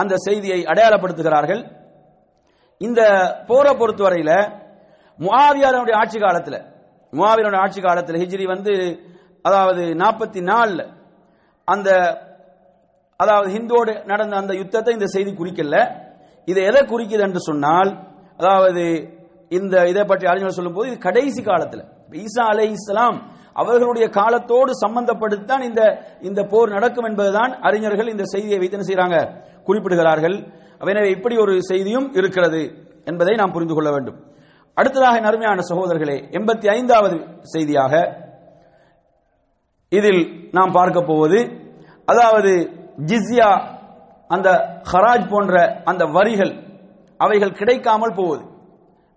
அந்த செய்தியை அடையாளப்படுத்துகிறார்கள். இந்த போரை பொறுத்தவரையில முவாவியாரனுடைய ஆட்சி காலத்தில் முஆவியருடைய ஆட்சி காலத்தில் ஹிஜ்ரி வந்து அதாவது நாற்பத்தி நாலில் அந்த அதாவது ஹிந்தோடு நடந்த அந்த யுத்தத்தை இந்த செய்தி குறிக்கல. இது எதை குறிக்குது என்று சொன்னால் அதாவது இந்த இதை பற்றி அறிஞர்கள் சொல்லும்போது இது கடைசி காலத்தில். ஈசா அலை இஸ்லாம் அவர்களுடைய காலத்தோடு சம்பந்தப்படுத்தான் இந்த இந்த போர் நடக்கும் என்பதுதான் அறிஞர்கள் இந்த செய்தியை வைத்து என்ன செய்றாங்க? குறிப்பிடுகிறார்கள். எனவே இப்படி ஒரு செய்தியும் இருக்கிறது என்பதை நாம் புரிந்து கொள்ள வேண்டும். அடுத்ததாக என் சகோதரர்களே எண்பத்தி ஐந்தாவது செய்தியாக இதில் நாம் பார்க்க போவது அதாவது ஜிஸ்யா அந்த ஹராஜ் போன்ற அந்த வரிகள் அவைகள் கிடைக்காமல் போகுது.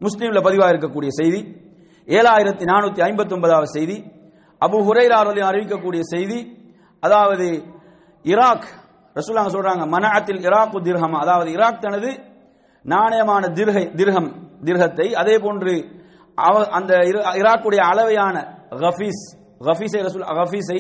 முஸ்லீம்ல பதிவாக இருக்கக்கூடிய செய்தி ஏழாயிரத்தி நானூத்தி ஐம்பத்தி ஒன்பதாவது செய்தி அபு ஹுரைராரலி அறிவிக்கக்கூடிய செய்தி அதாவது ஈராக் ரசூலாங்க சொல்றாங்க மனஅத்தில் இராக்கு திர்ஹம் அதாவது ஈராக் தனது நாணயமான திர்கை திர்ஹம் திர்ஹத்தை அதே போன்று அவ- அந்த ஈராக்குடைய அளவையான ஹஃபீஸ் ஹஃபீஸை ரசூல் ஹஃபீஸை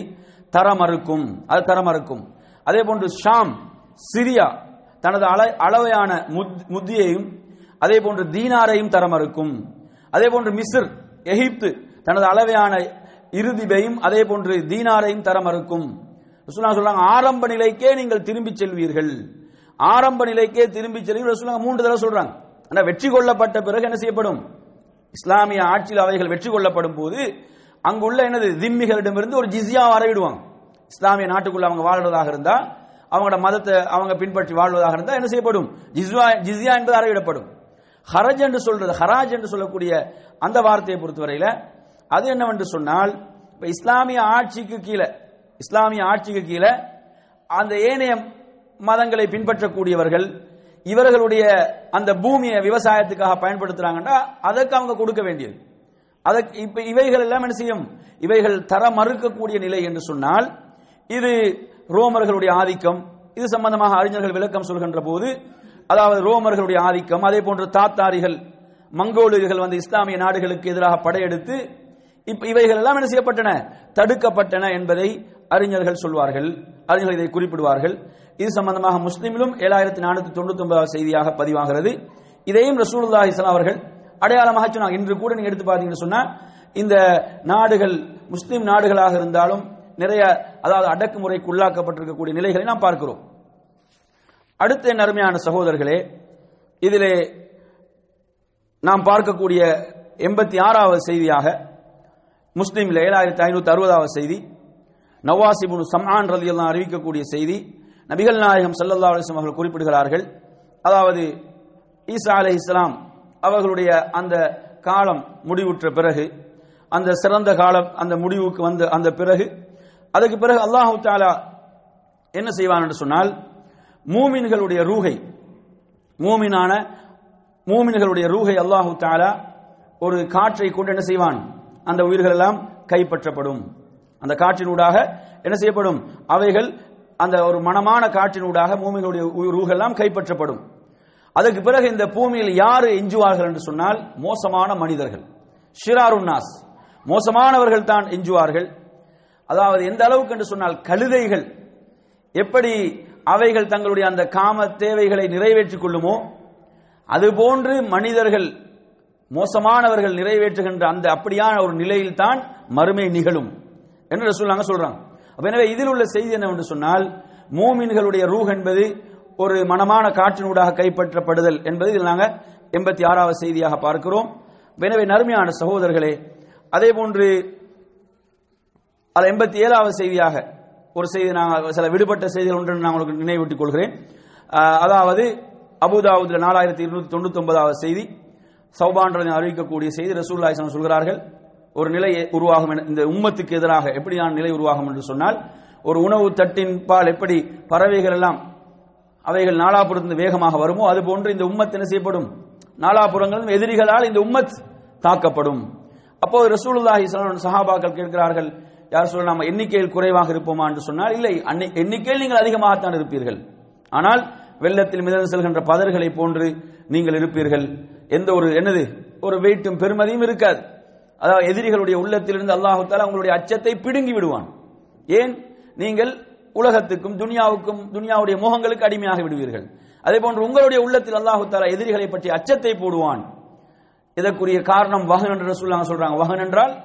தர மறுக்கும் அது தர மறுக்கும் அதே போன்று ஷாம் சிரியா தனது அள- அளவையான முத்- முத்தியையும் அதே போன்று தீனாரையும் தர மறுக்கும். அதே போன்று மிஸ்ர் எகிப்து தனது அளவையான இறுதிபையும் அதே போன்று தீனாரையும் தர மறுக்கும். ரசூலுல்லாஹ் சொல்றாங்க ஆரம்ப நிலைக்கே நீங்கள் திரும்பி செல்வீர்கள். ஆரம்ப நிலைக்கே திரும்பி செல்வீர்கள். ரசூலுல்லாஹ் மூன்று தடவை சொல்றாங்க. ஆனா வெற்றி கொள்ளப்பட்ட பிறகு என்ன செய்யப்படும்? இஸ்லாமிய ஆட்சியில் அவைகள் வெற்றி கொள்ளப்படும் போது அங்குள்ள என்னது திம்மிகளிடமிருந்து ஒரு ஜிசியா வரவிடுவாங்க இஸ்லாமிய நாட்டுக்குள்ள அவங்க வாழ்றதாக இருந்தா அவங்களோட மதத்தை அவங்க பின்பற்றி வாழ்வதாக இருந்தால் என்ன செய்யப்படும்? ஜிஸ்வா ஜிஸ்யா என்பது அறவிடப்படும். ஹரஜ் என்று சொல்றது ஹராஜ் என்று சொல்லக்கூடிய அந்த வார்த்தையை பொறுத்தவரையில அது என்னவென்று சொன்னால் இப்ப இஸ்லாமிய ஆட்சிக்கு கீழே இஸ்லாமிய ஆட்சிக்கு கீழே அந்த ஏனைய மதங்களை பின்பற்றக்கூடியவர்கள் இவர்களுடைய அந்த பூமியை விவசாயத்துக்காக பயன்படுத்துறாங்கன்னா அதற்கு அவங்க கொடுக்க வேண்டியது. அதற்கு இப்ப இவைகள் எல்லாம் என்ன செய்யும்? இவைகள் தர மறுக்கக்கூடிய நிலை என்று சொன்னால் இது ரோமர்களுடைய ஆதிக்கம் இது சம்பந்தமாக அறிஞர்கள் விளக்கம் சொல்கின்ற போது அதாவது ரோமர்களுடைய ஆதிக்கம் அதே போன்று தாத்தாரிகள் மங்கோலியர்கள் வந்து இஸ்லாமிய நாடுகளுக்கு எதிராக படையெடுத்து இவைகள் எல்லாம் என்ன செய்யப்பட்டன? தடுக்கப்பட்டன என்பதை அறிஞர்கள் சொல்வார்கள். அறிஞர்கள் இதை குறிப்பிடுவார்கள். இது சம்பந்தமாக முஸ்லீமிலும் ஏழாயிரத்தி நானூத்தி தொண்ணூத்தி ஒன்பதாவது செய்தியாக பதிவாகிறது. இதையும் ரசூலுல்லா இஸ்லாம் அவர்கள் அடையாளமாக சொன்னாங்க. இன்று கூட நீங்க எடுத்து பார்த்தீங்கன்னு சொன்னா இந்த நாடுகள் முஸ்லீம் நாடுகளாக இருந்தாலும் நிறைய அதாவது அடக்குமுறைக்கு உள்ளாக்கப்பட்டிருக்கக்கூடிய நிலைகளை நாம் பார்க்கிறோம். அடுத்த என் அருமையான சகோதரர்களே இதிலே நாம் பார்க்கக்கூடிய எண்பத்தி ஆறாவது செய்தியாக முஸ்லீமில் ஏழாயிரத்தி ஐநூத்தி அறுபதாவது செய்தி நவாசிபுன் சம்ஆன் ரலியல்லாஹு அறிவிக்கக்கூடிய செய்தி நபிகள் நாயகம் சல்லல்லா அலிஸ்லாம் அவர்கள் குறிப்பிடுகிறார்கள். அதாவது ஈசா இஸ்லாம் அவர்களுடைய அந்த காலம் முடிவுற்ற பிறகு அந்த சிறந்த காலம் அந்த முடிவுக்கு வந்த அந்த பிறகு அதுக்கு பிறகு அல்லாஹு தாலா என்ன செய்வான் என்று சொன்னால் மூமின்களுடைய ரூகை மூமினான மூமின்களுடைய ரூகை அல்லாஹு தாலா ஒரு காற்றை கொண்டு என்ன செய்வான்? அந்த உயிர்கள் எல்லாம் கைப்பற்றப்படும். அந்த காற்றினூடாக என்ன செய்யப்படும்? அவைகள் அந்த ஒரு மனமான காற்றினூடாக மூமிகளுடைய ரூகள் எல்லாம் கைப்பற்றப்படும். அதற்கு பிறகு இந்த பூமியில் யார் எஞ்சுவார்கள் என்று சொன்னால் மோசமான மனிதர்கள். ஷிராருன்னாஸ் மோசமானவர்கள் தான் எஞ்சுவார்கள். அதாவது எந்த அளவுக்கு என்று சொன்னால் கழுதைகள். எப்படி அவைகள் தங்களுடைய அந்த காம தேவைகளை நிறைவேற்றிக் கொள்ளுமோ அதுபோன்று மனிதர்கள் மோசமானவர்கள் நிறைவேற்றுகின்ற அந்த அப்படியான ஒரு நிலையில் தான் மறுமை நிகழும் என்று சொல்லாங்க சொல்றாங்க. எனவே இதில் உள்ள செய்தி என்னவென்று சொன்னால் மூமின்களுடைய ரூஹ் என்பது ஒரு மனமான காற்றினூடாக கைப்பற்றப்படுதல் என்பது இதில் நாங்கள் எண்பத்தி ஆறாவது செய்தியாக பார்க்கிறோம். எனவே நறுமையான சகோதரர்களே அதே போன்று அது எண்பத்தி ஏழாவது செய்தியாக ஒரு செய்தி நாங்கள் சில விடுபட்ட செய்திகள் ஒன்று நான் உங்களுக்கு நினைவூட்டிக் கொள்கிறேன். அதாவது அபுதாவுதில் நாலாயிரத்தி இருநூத்தி தொண்ணூத்தி ஒன்பதாவது செய்தி சௌபான்றதை அறிவிக்கக்கூடிய செய்தி ரசூல்லாய் சொல்கிறார்கள் ஒரு நிலை உருவாகும் என- இந்த உம்மத்துக்கு எதிராக எப்படியான நிலை உருவாகும் என்று சொன்னால் ஒரு உணவு தட்டின் பால் எப்படி பறவைகள் எல்லாம் அவைகள் நாலாபுரத்திலிருந்து வேகமாக வருமோ அது போன்று இந்த உம்மத் என்ன செய்யப்படும்? நாலாபுரங்களும் எதிரிகளால் இந்த உம்மத் தாக்கப்படும். அப்போது ரசூலுல்லாஹி சஹாபாக்கள் கேட்கிறார்கள் யார் சொல்ல நாம எண்ணிக்கையில் குறைவாக இருப்போமா என்று சொன்னால் இல்லை அன்னை- எண்ணிக்கையில் நீங்கள் அதிகமாகத்தான் இருப்பீர்கள். ஆனால் வெள்ளத்தில் மிதந்து செல்கின்ற பதர்களை போன்று நீங்கள் இருப்பீர்கள். எந்த ஒரு என்னது? ஒரு வெயிட்டும் பெருமதியும் இருக்காது. அதாவது எதிரிகளுடைய உள்ளத்திலிருந்து அல்லாஹு தாலா உங்களுடைய அச்சத்தை பிடுங்கி விடுவான். ஏன்? நீங்கள் உலகத்துக்கும் துனியாவுக்கும் துனியாவுடைய மோகங்களுக்கு அடிமையாகி விடுவீர்கள். அதே போன்று உங்களுடைய உள்ளத்தில் அல்லாஹு தாலா எதிரிகளை பற்றி அச்சத்தை போடுவான். இதற்குரிய காரணம் வகன் என்று சொல்லுவாங்க சொல்றாங்க. வகன் என்றால்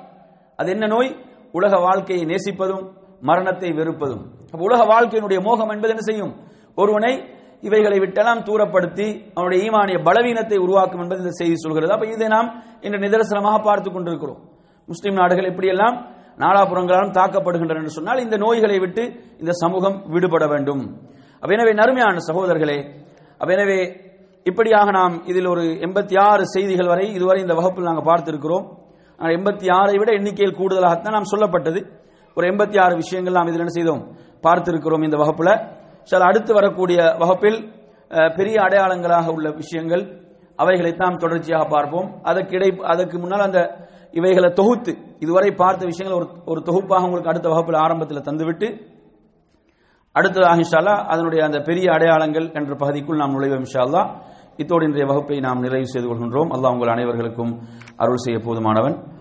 அது என்ன நோய்? உலக வாழ்க்கையை நேசிப்பதும் மரணத்தை வெறுப்பதும். உலக வாழ்க்கையினுடைய மோகம் என்பது என்ன செய்யும்? ஒருவனை இவைகளை விட்டெல்லாம் தூரப்படுத்தி அவனுடைய ஈமானிய பலவீனத்தை உருவாக்கும் என்பது இந்த செய்தி சொல்கிறது. அப்ப இதை நாம் இன்று நிதர்சனமாக பார்த்து கொண்டிருக்கிறோம். முஸ்லிம் நாடுகள் எப்படியெல்லாம் நாலாபுறங்களாலும் தாக்கப்படுகின்றன என்று சொன்னால் இந்த நோய்களை விட்டு இந்த சமூகம் விடுபட வேண்டும். அப்ப எனவே நறுமையான சகோதரர்களே அப்ப எனவே இப்படியாக நாம் இதில் ஒரு எண்பத்தி ஆறு செய்திகள் வரை இதுவரை இந்த வகுப்பில் நாங்கள் பார்த்திருக்கிறோம். எண்பத்தி ஆறை விட எண்ணிக்கையில் கூடுதலாகத்தான் நாம் சொல்லப்பட்டது. ஒரு எண்பத்தி ஆறு விஷயங்கள் நாம் இதில் என்ன செய்தோம்? பார்த்திருக்கிறோம் இந்த வகுப்புல. சில அடுத்து வரக்கூடிய வகுப்பில் பெரிய அடையாளங்களாக உள்ள விஷயங்கள். அவைகளைத்தான் தொடர்ச்சியாக பார்ப்போம். அதற்கு இடை அதற்கு முன்னால் அந்த இவைகளை தொகுத்து இதுவரை பார்த்த விஷயங்களை ஒரு ஒரு தொகுப்பாக உங்களுக்கு அடுத்த வகுப்பில் ஆரம்பத்தில் தந்துவிட்டு அடுத்ததாக இன்ஷால்லா அதனுடைய அந்த பெரிய அடையாளங்கள் என்ற பகுதிக்குள் நாம் நுழைவோம் இன்ஷால்லா இத்தோடு இன்றைய வகுப்பை நாம் நிறைவு செய்து கொள்கின்றோம். அல்லாஹ் உங்கள் அனைவர்களுக்கும் அருள் செய்ய போதுமானவன்.